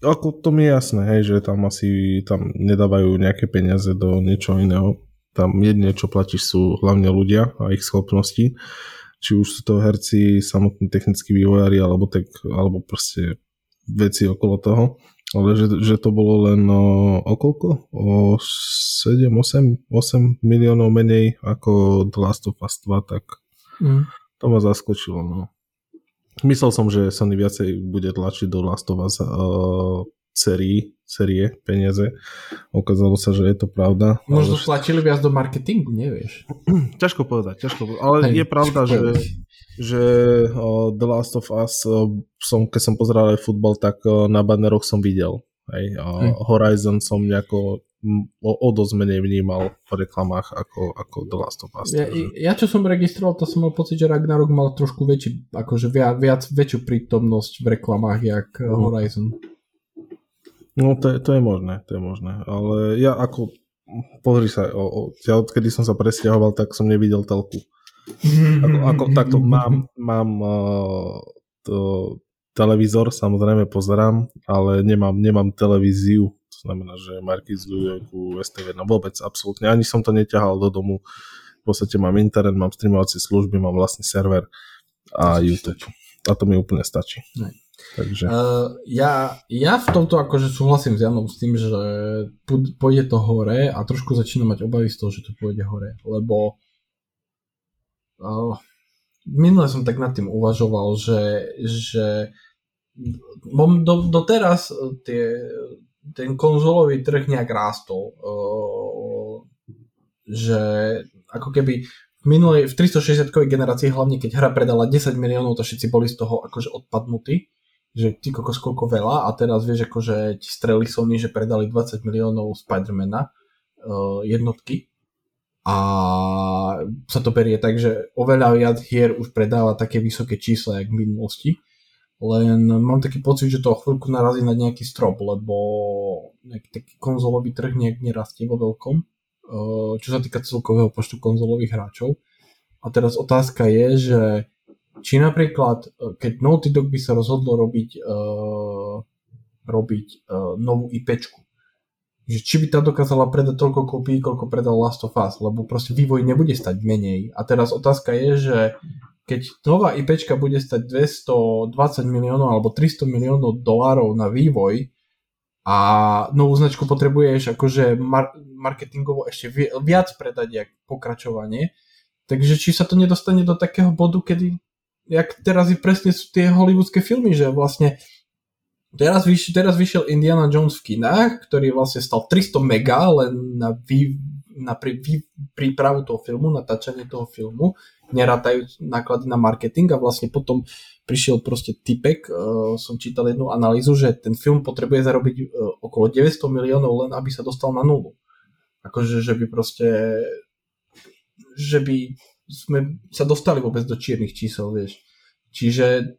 Ako to mi je jasné, hej, že tam asi tam nedávajú nejaké peniaze do niečo iného. Tam jedine, čo platíš, sú hlavne ľudia a ich schopnosti či už sú to herci, samotní technickí vývojári, alebo, tak, alebo proste veci okolo toho, ale že, že to bolo len o, o koľko? O 7, 8, 8 miliónov menej ako The Last of Us 2, tak mm. to ma zaskočilo. No. Myslel som, že Sony viacej bude tlačiť do Last of Us uh, série, série peniaze. Okázalo sa, že je to pravda.
Možno ale... tlačili viac do marketingu, nevieš.
ťažko povedať, ťažko povedať. Ale Hej, je pravda, že, že The Last of Us, som, keď som pozeral aj futbal, tak na banneroch som videl. Hej, uh, Horizon som nejako o, o dosť menej vnímal v reklamách ako, ako The Last of Us.
Ja, ja čo som registroval, to som mal pocit, že Ragnarok mal trošku väčší, akože viac, viac väčšiu prítomnosť v reklamách, jak mm. Horizon.
No to je, to je možné, to je možné, ale ja ako, pozri sa, o, o, ja odkedy som sa presťahoval, tak som nevidel telku. Ako, ako takto mám, mám uh, to, televízor, samozrejme pozerám, ale nemám, nemám televíziu, to znamená, že markizujú ku STV, no vôbec, absolútne, ani som to neťahal do domu, v podstate mám internet, mám streamovacie služby, mám vlastný server a YouTube. A to mi úplne stačí. Takže...
Uh, ja, ja v tomto akože súhlasím s Janom s tým, že pôjde to hore a trošku začínam mať obavy z toho, že to pôjde hore, lebo uh, minule som tak nad tým uvažoval, že, že do, doteraz e, tie, ten konzolový trh nejak rástol. Uh, že ako keby v minulej, v 360 generácii, hlavne keď hra predala 10 miliónov, to všetci boli z toho akože odpadnutí, že ty kokos koľko veľa a teraz vieš akože ti streli Sony, že predali 20 miliónov Spidermana uh, jednotky a sa to berie tak, že oveľa viac hier už predáva také vysoké čísla, jak v minulosti len mám taký pocit, že to o chvíľku narazí na nejaký strop, lebo nejaký taký konzolový trh nejak nerastie vo veľkom, eh, čo sa týka celkového počtu konzolových hráčov. A teraz otázka je, že či napríklad, eh, keď Naughty Dog by sa rozhodlo robiť, uh, robiť uh, novú IPčku, že či by tá dokázala predať toľko kopií, koľko predal Last of Us, lebo proste vývoj nebude stať menej. A teraz otázka je, že keď nová IPčka bude stať 220 miliónov alebo 300 miliónov dolárov na vývoj a novú značku potrebuješ akože mar- marketingovo ešte viac predať jak pokračovanie, takže či sa to nedostane do takého bodu, kedy jak teraz je presne sú tie hollywoodske filmy, že vlastne teraz, vyš- teraz vyšiel Indiana Jones v kinách, ktorý vlastne stal 300 mega len na, vý- na prí- vý- prípravu toho filmu, natáčanie toho filmu nerátajú náklady na marketing a vlastne potom prišiel proste typek, uh, som čítal jednu analýzu, že ten film potrebuje zarobiť uh, okolo 900 miliónov len aby sa dostal na nulu. Akože, že by proste že by sme sa dostali vôbec do čiernych čísel, vieš. Čiže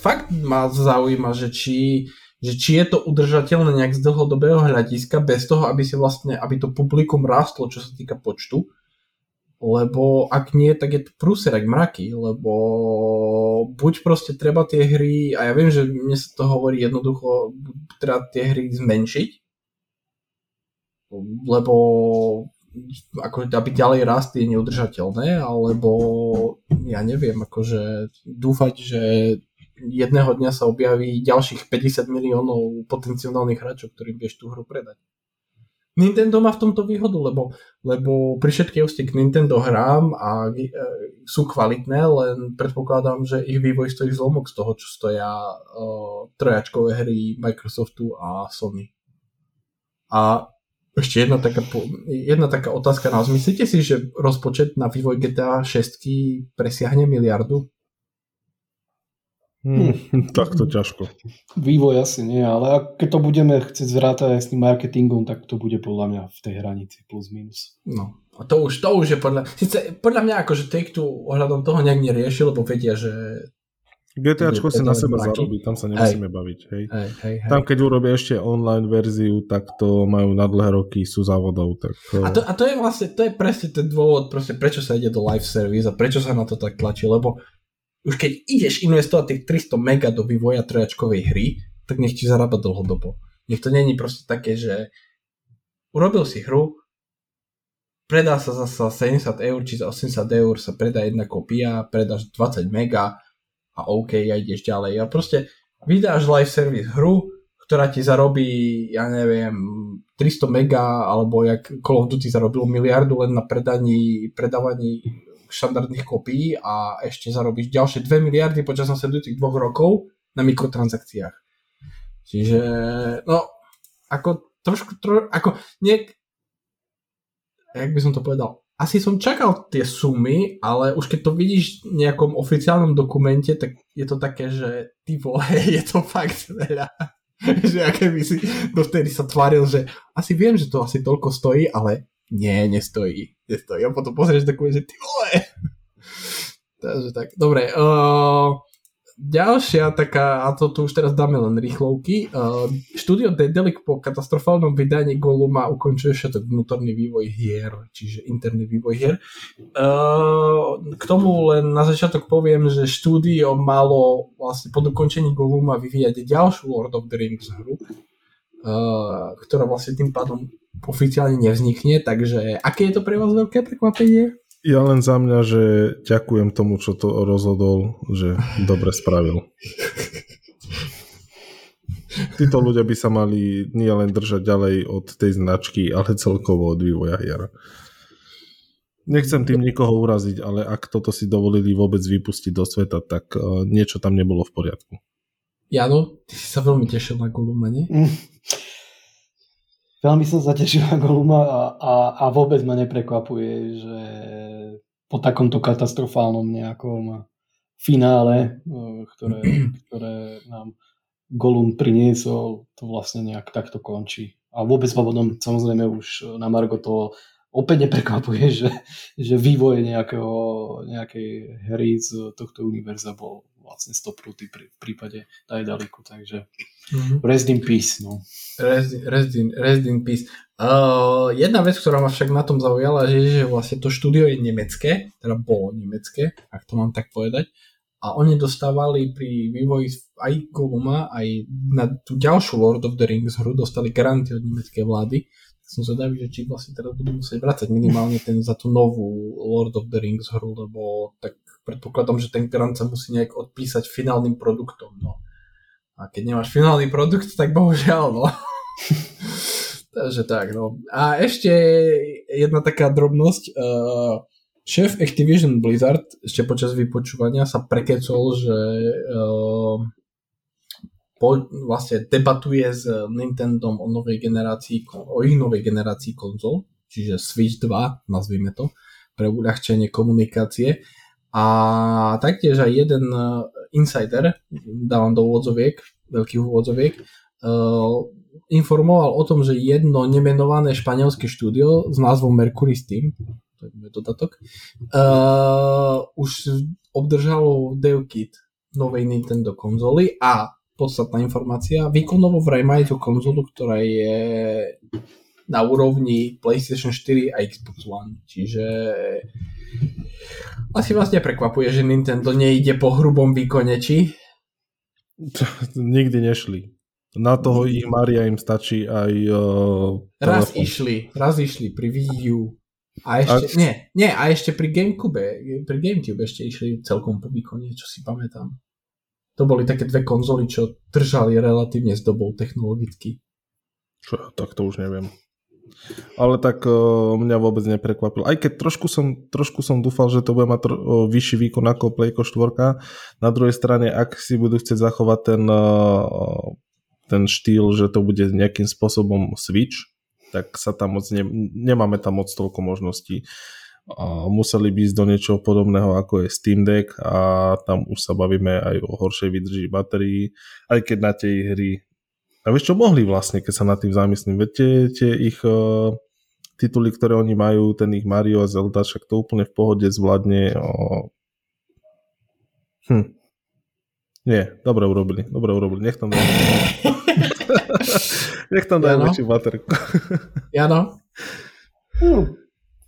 fakt ma zaujíma, že či, že či je to udržateľné nejak z dlhodobého hľadiska bez toho, aby si vlastne, aby to publikum rástlo, čo sa týka počtu lebo ak nie, tak je to prúserek mraky, lebo buď proste treba tie hry, a ja viem, že mne sa to hovorí jednoducho, treba tie hry zmenšiť, lebo ako aby ďalej rast je neudržateľné, alebo ja neviem, akože dúfať, že jedného dňa sa objaví ďalších 50 miliónov potenciálnych hráčov, ktorým vieš tú hru predať. Nintendo má v tomto výhodu, lebo, lebo pri všetkej úste k Nintendo hrám a e, sú kvalitné, len predpokladám, že ich vývoj stojí zlomok z toho, čo stoja e, trojačkové hry Microsoftu a Sony. A ešte jedna taká, jedna taká otázka na vás. Myslíte si, že rozpočet na vývoj GTA 6 presiahne miliardu?
Hmm, tak to ťažko.
Vývoj asi nie, ale keď to budeme chcieť zvrátať aj s tým marketingom, tak to bude podľa mňa v tej hranici plus minus.
No, a to už, to už je podľa... Sice podľa mňa akože Take-Two ohľadom toho nejak nerieši, lebo vedia, že
GTAčko si na seba zarobí, tam sa nemusíme hej. baviť. Hej. Hej, hej, hej. Tam keď urobia ešte online verziu, tak to majú na dlhé roky, sú závodov. Tak...
A, to, a to je vlastne, to je presne ten dôvod, proste, prečo sa ide do live service a prečo sa na to tak tlačí, lebo už keď ideš investovať tých 300 mega do vývoja trojačkovej hry, tak nech ti zarába dlhodobo. Nech to není proste také, že urobil si hru, predá sa za 70 eur, či za 80 eur sa predá jedna kopia, predáš 20 mega a OK, a ideš ďalej. A proste vydáš live service hru, ktorá ti zarobí, ja neviem, 300 mega, alebo jak Call of Duty zarobilo miliardu len na predaní, predávaní štandardných kopií a ešte zarobíš ďalšie 2 miliardy počas nasledujúcich dvoch rokov na mikrotransakciách. Čiže, no, ako trošku, tro, ako, nie, jak by som to povedal, asi som čakal tie sumy, ale už keď to vidíš v nejakom oficiálnom dokumente, tak je to také, že ty vole, je to fakt veľa. že aké by si dovtedy sa tváril, že asi viem, že to asi toľko stojí, ale nie, nestojí. Nestojí. A potom pozrieš dokument, že ty vole. Takže tak, dobre. Uh, ďalšia taká, a to tu už teraz dáme len rýchlovky, uh, štúdio Dedelic po katastrofálnom vydaní Goluma ukončuje všetok vnútorný vývoj hier, čiže interný vývoj hier. Uh, k tomu len na začiatok poviem, že štúdio malo vlastne po dokončení Goluma vyvíjať ďalšiu Lord of the Rings hru, uh, ktorá vlastne tým pádom oficiálne nevznikne, takže aké je to pre vás veľké prekvapenie?
Ja len za mňa, že ďakujem tomu, čo to rozhodol, že dobre spravil. Títo ľudia by sa mali nie len držať ďalej od tej značky, ale celkovo od vývoja hier. Nechcem tým nikoho uraziť, ale ak toto si dovolili vôbec vypustiť do sveta, tak uh, niečo tam nebolo v poriadku.
Jano, ty si sa veľmi tešil na Goluma, nie? Mm.
Veľmi som sa tešil na Goluma a, a, a vôbec ma neprekvapuje, že po takomto katastrofálnom nejakom finále, e, ktoré, ktoré nám Golum priniesol, to vlastne nejak takto končí. A vôbec ma potom samozrejme už na Margo to opäť neprekvapuje, že, že vývoj nejakého, nejakej hry z tohto univerza bol vlastne stopnutý pri, v prípade Daedaliku, takže mm-hmm. rest in peace. No.
Rest, rest, in, rest in peace. Uh, jedna vec, ktorá ma však na tom zaujala, že, že vlastne to štúdio je nemecké, teda bolo nemecké, ak to mám tak povedať, a oni dostávali pri vývoji aj Goluma, aj na tú ďalšiu Lord of the Rings hru dostali garanty od nemeckej vlády. Tak som zvedavý, že či vlastne teraz budú musieť vrácať minimálne ten za tú novú Lord of the Rings hru, lebo tak predpokladom, že ten grant sa musí nejak odpísať finálnym produktom. No. A keď nemáš finálny produkt, tak bohužiaľ, no. Takže tak, no. A ešte jedna taká drobnosť. Uh, šéf Activision Blizzard ešte počas vypočúvania sa prekecol, že uh, po, vlastne debatuje s Nintendom o novej generácii, o ich novej generácii konzol, čiže Switch 2, nazvime to, pre uľahčenie komunikácie a taktiež aj jeden e, insider, dávam do úvodzoviek, veľkých úvodzoviek, uh, informoval o tom, že jedno nemenované španielské štúdio s názvom Mercury Steam, to je dodatok, uh, už obdržalo kit novej Nintendo konzoly a podstatná informácia, výkonovo vraj majú tú konzolu, ktorá je na úrovni PlayStation 4 a Xbox One, čiže asi vás neprekvapuje, že Nintendo nejde po hrubom výkone, či?
Nikdy nešli. Na toho ich Maria im stačí aj... Uh,
raz telefon. išli, raz išli pri Wii U. A ešte, a... nie, nie, a ešte pri Gamecube, pri Gamecube ešte išli celkom po výkone, čo si pamätám. To boli také dve konzoly, čo držali relatívne s dobou technologicky.
Čo, tak to už neviem. Ale tak uh, mňa vôbec neprekvapil. Aj keď trošku som, trošku som dúfal, že to bude mať tro- uh, vyšší výkon ako Playko 4. Na druhej strane, ak si budú chcieť zachovať ten, uh, ten štýl, že to bude nejakým spôsobom Switch, tak sa tam moc ne, nemáme tam moc toľko možností. Uh, museli by ísť do niečoho podobného ako je Steam Deck a tam už sa bavíme aj o horšej vydrži batérií, aj keď na tej hry a vieš čo, mohli vlastne, keď sa nad tým zamyslím. Veď tie, tie ich uh, tituly, ktoré oni majú, ten ich Mario a Zelda, však to úplne v pohode zvládne. Uh, hm. Nie, dobre urobili, dobre urobili. Nech tam dajú, Nech tam dajú väčšiu baterku.
Jano?
No,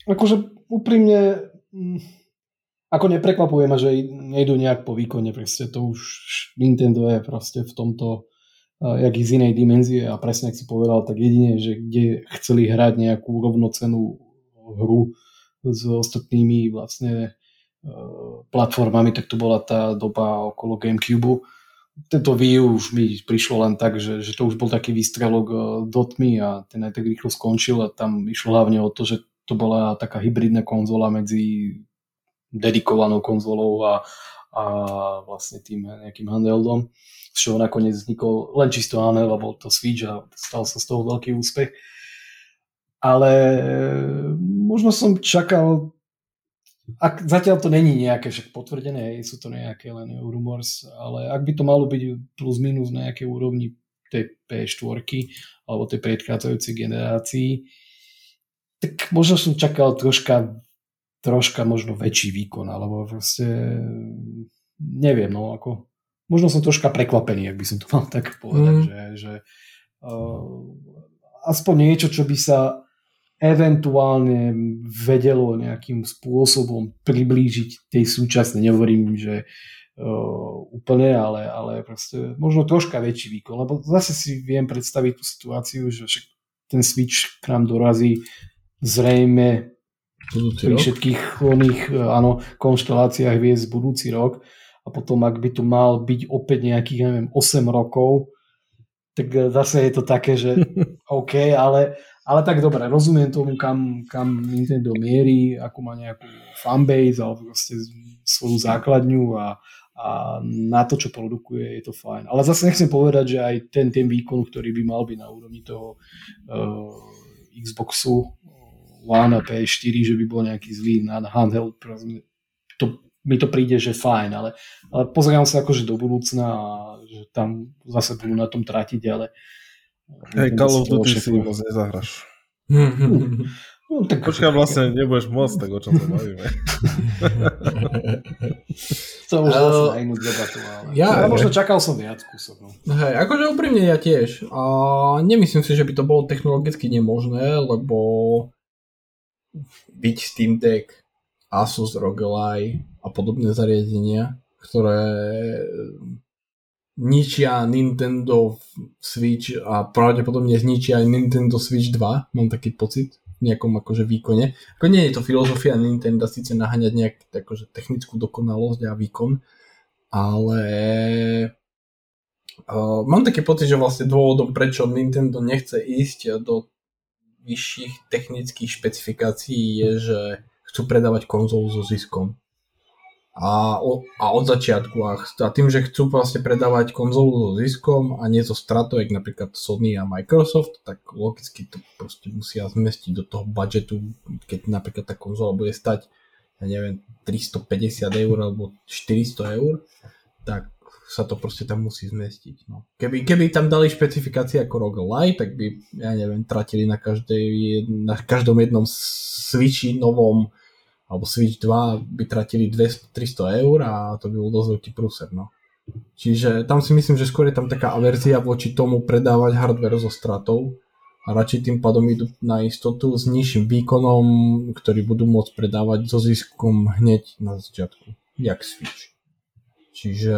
akože úprimne mm, ako neprekvapuje ma, že nejdú nejak po výkone, proste to už Nintendo je proste v tomto jak z inej dimenzie a presne, ak si povedal, tak jedine, že kde chceli hrať nejakú rovnocenú hru s ostatnými vlastne e, platformami, tak to bola tá doba okolo Gamecube, tento Wii už mi prišlo len tak, že, že to už bol taký výstrelok uh, dotmi a ten aj tak rýchlo skončil a tam išlo hlavne o to, že to bola taká hybridná konzola medzi dedikovanou konzolou a, a vlastne tým nejakým handheldom, čoho nakoniec vznikol len čisto handheld, lebo to Switch a stal sa z toho veľký úspech. Ale možno som čakal ak zatiaľ to není nejaké však potvrdené, hej, sú to nejaké len rumors, ale ak by to malo byť plus minus na nejakej úrovni tej P4 alebo tej predchádzajúcej generácii, tak možno som čakal troška, troška možno väčší výkon, alebo proste neviem, no ako možno som troška prekvapený, ak by som to mal tak povedať, mm. že, že uh, aspoň niečo, čo by sa eventuálne vedelo nejakým spôsobom priblížiť tej súčasnej, nehovorím, že uh, úplne, ale, ale proste možno troška väčší výkon, lebo zase si viem predstaviť tú situáciu, že ten Switch k nám dorazí zrejme
budúci
pri
rok?
všetkých oných e, áno, konšteláciách viesť budúci rok a potom ak by tu mal byť opäť nejakých, neviem, 8 rokov, tak e, zase je to také, že OK, ale ale tak dobre, rozumiem tomu, kam, kam Nintendo mierí, akú má nejakú fanbase alebo proste svoju základňu a, a na to, čo produkuje, je to fajn. Ale zase nechcem povedať, že aj ten, ten výkon, ktorý by mal byť na úrovni toho uh, Xboxu One a PS4, že by bol nejaký zlý na handheld, to, mi to príde, že fajn, ale, ale pozerám sa akože do budúcna a že tam zase budú na tom tratiť, ale
Hej, Call of Duty si moc nezahraš.
No, tak
Počkaj, vlastne nebudeš môcť, tak o čom sa bavíme.
to už zase na inú debatu, ale...
Ja,
ja možno čakal som viac kúsok. No.
Hej, akože úprimne ja tiež. A nemyslím si, že by to bolo technologicky nemožné, lebo byť Steam Deck, Asus ROG Ally a podobné zariadenia, ktoré ničia Nintendo Switch a pravdepodobne zničia aj Nintendo Switch 2, mám taký pocit v nejakom akože výkone. Ako nie je to filozofia Nintendo síce naháňať nejak akože technickú dokonalosť a výkon, ale uh, mám taký pocit, že vlastne dôvodom, prečo Nintendo nechce ísť do vyšších technických špecifikácií je, že chcú predávať konzolu so ziskom a, a od začiatku a, a tým, že chcú vlastne predávať konzolu so ziskom a nie so stratou, jak napríklad Sony a Microsoft, tak logicky to proste musia zmestiť do toho budžetu, keď napríklad tá konzola bude stať ja neviem, 350 eur alebo 400 eur, tak sa to proste tam musí zmestiť. No. Keby, keby tam dali špecifikácie ako ROG Lite, tak by, ja neviem, tratili na, každej, na každom jednom switchi novom alebo Switch 2 by tratili 200-300 eur a to by bol dosť veľký prúser, no. Čiže tam si myslím, že skôr je tam taká averzia voči tomu predávať hardware so stratou a radšej tým pádom idú na istotu s nižším výkonom, ktorý budú môcť predávať so ziskom hneď na začiatku, jak Switch. Čiže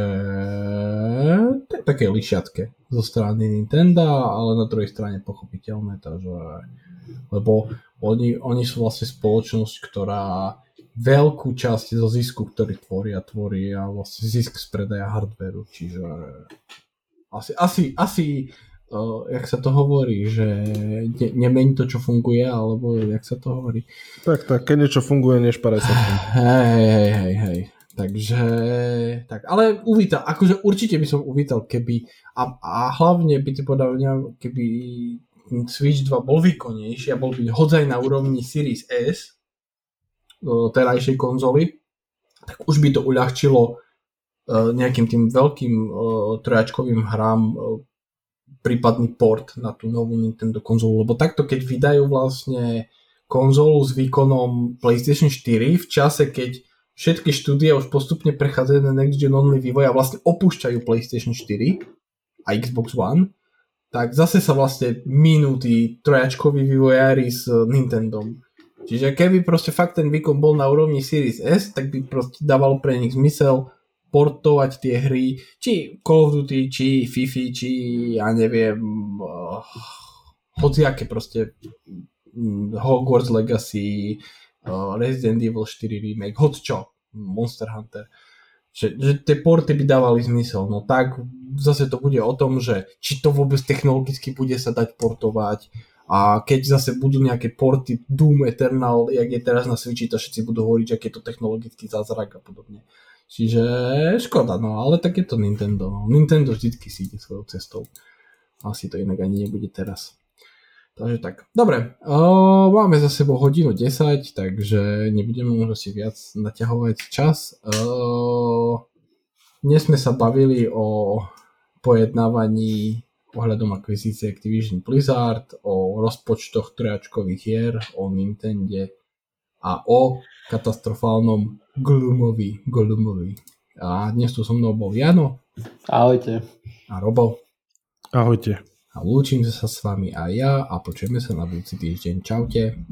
to je také lišiatke zo strany Nintendo, ale na druhej strane pochopiteľné, takže lebo oni, oni sú vlastne spoločnosť, ktorá veľkú časť zo zisku, ktorý tvoria, tvorí a vlastne zisk z predaja hardveru, čiže asi, asi, asi uh, jak sa to hovorí, že ne, nemeň to, čo funguje, alebo jak sa to hovorí.
Tak, tak, keď niečo funguje, nešparaj sa.
Hej, hej, hej, hej. Takže, tak, ale uvítal, akože určite by som uvítal, keby, a, a hlavne by ti podal, keby Switch 2 bol výkonnejší a bol by hodzaj na úrovni Series S terajšej konzoly, tak už by to uľahčilo e, nejakým tým veľkým e, trojačkovým hrám e, prípadný port na tú novú Nintendo konzolu, lebo takto keď vydajú vlastne konzolu s výkonom PlayStation 4 v čase, keď všetky štúdia už postupne prechádzajú na next gen only vývoj a vlastne opúšťajú PlayStation 4 a Xbox One, tak zase sa vlastne minú tí trojačkoví vývojári s Nintendo. Čiže keby proste fakt ten výkon bol na úrovni Series S, tak by proste dávalo pre nich zmysel portovať tie hry, či Call of Duty, či FIFA, či ja neviem, uh, hociaké proste um, Hogwarts Legacy, uh, Resident Evil 4 remake, hoď čo, Monster Hunter. Že, že tie porty by dávali zmysel. No tak zase to bude o tom, že či to vôbec technologicky bude sa dať portovať a keď zase budú nejaké porty Doom Eternal, jak je teraz na Switchi, to všetci budú hovoriť, že je to technologický zázrak a podobne. Čiže škoda, no ale tak je to Nintendo. No. Nintendo vždycky si ide svojou cestou. Asi to inak ani nebude teraz. Takže tak. Dobre, uh, máme za sebou hodinu 10, takže nebudeme možno si viac naťahovať čas. Uh, dnes sme sa bavili o pojednávaní ohľadom akvizície Activision Blizzard, o rozpočtoch trojačkových hier, o Nintende a o katastrofálnom Glumovi. Glumovi. A dnes tu so mnou bol Jano.
Ahojte.
A Robo.
Ahojte
a lúčim sa s vami aj ja a počujeme sa na budúci týždeň. Čaute.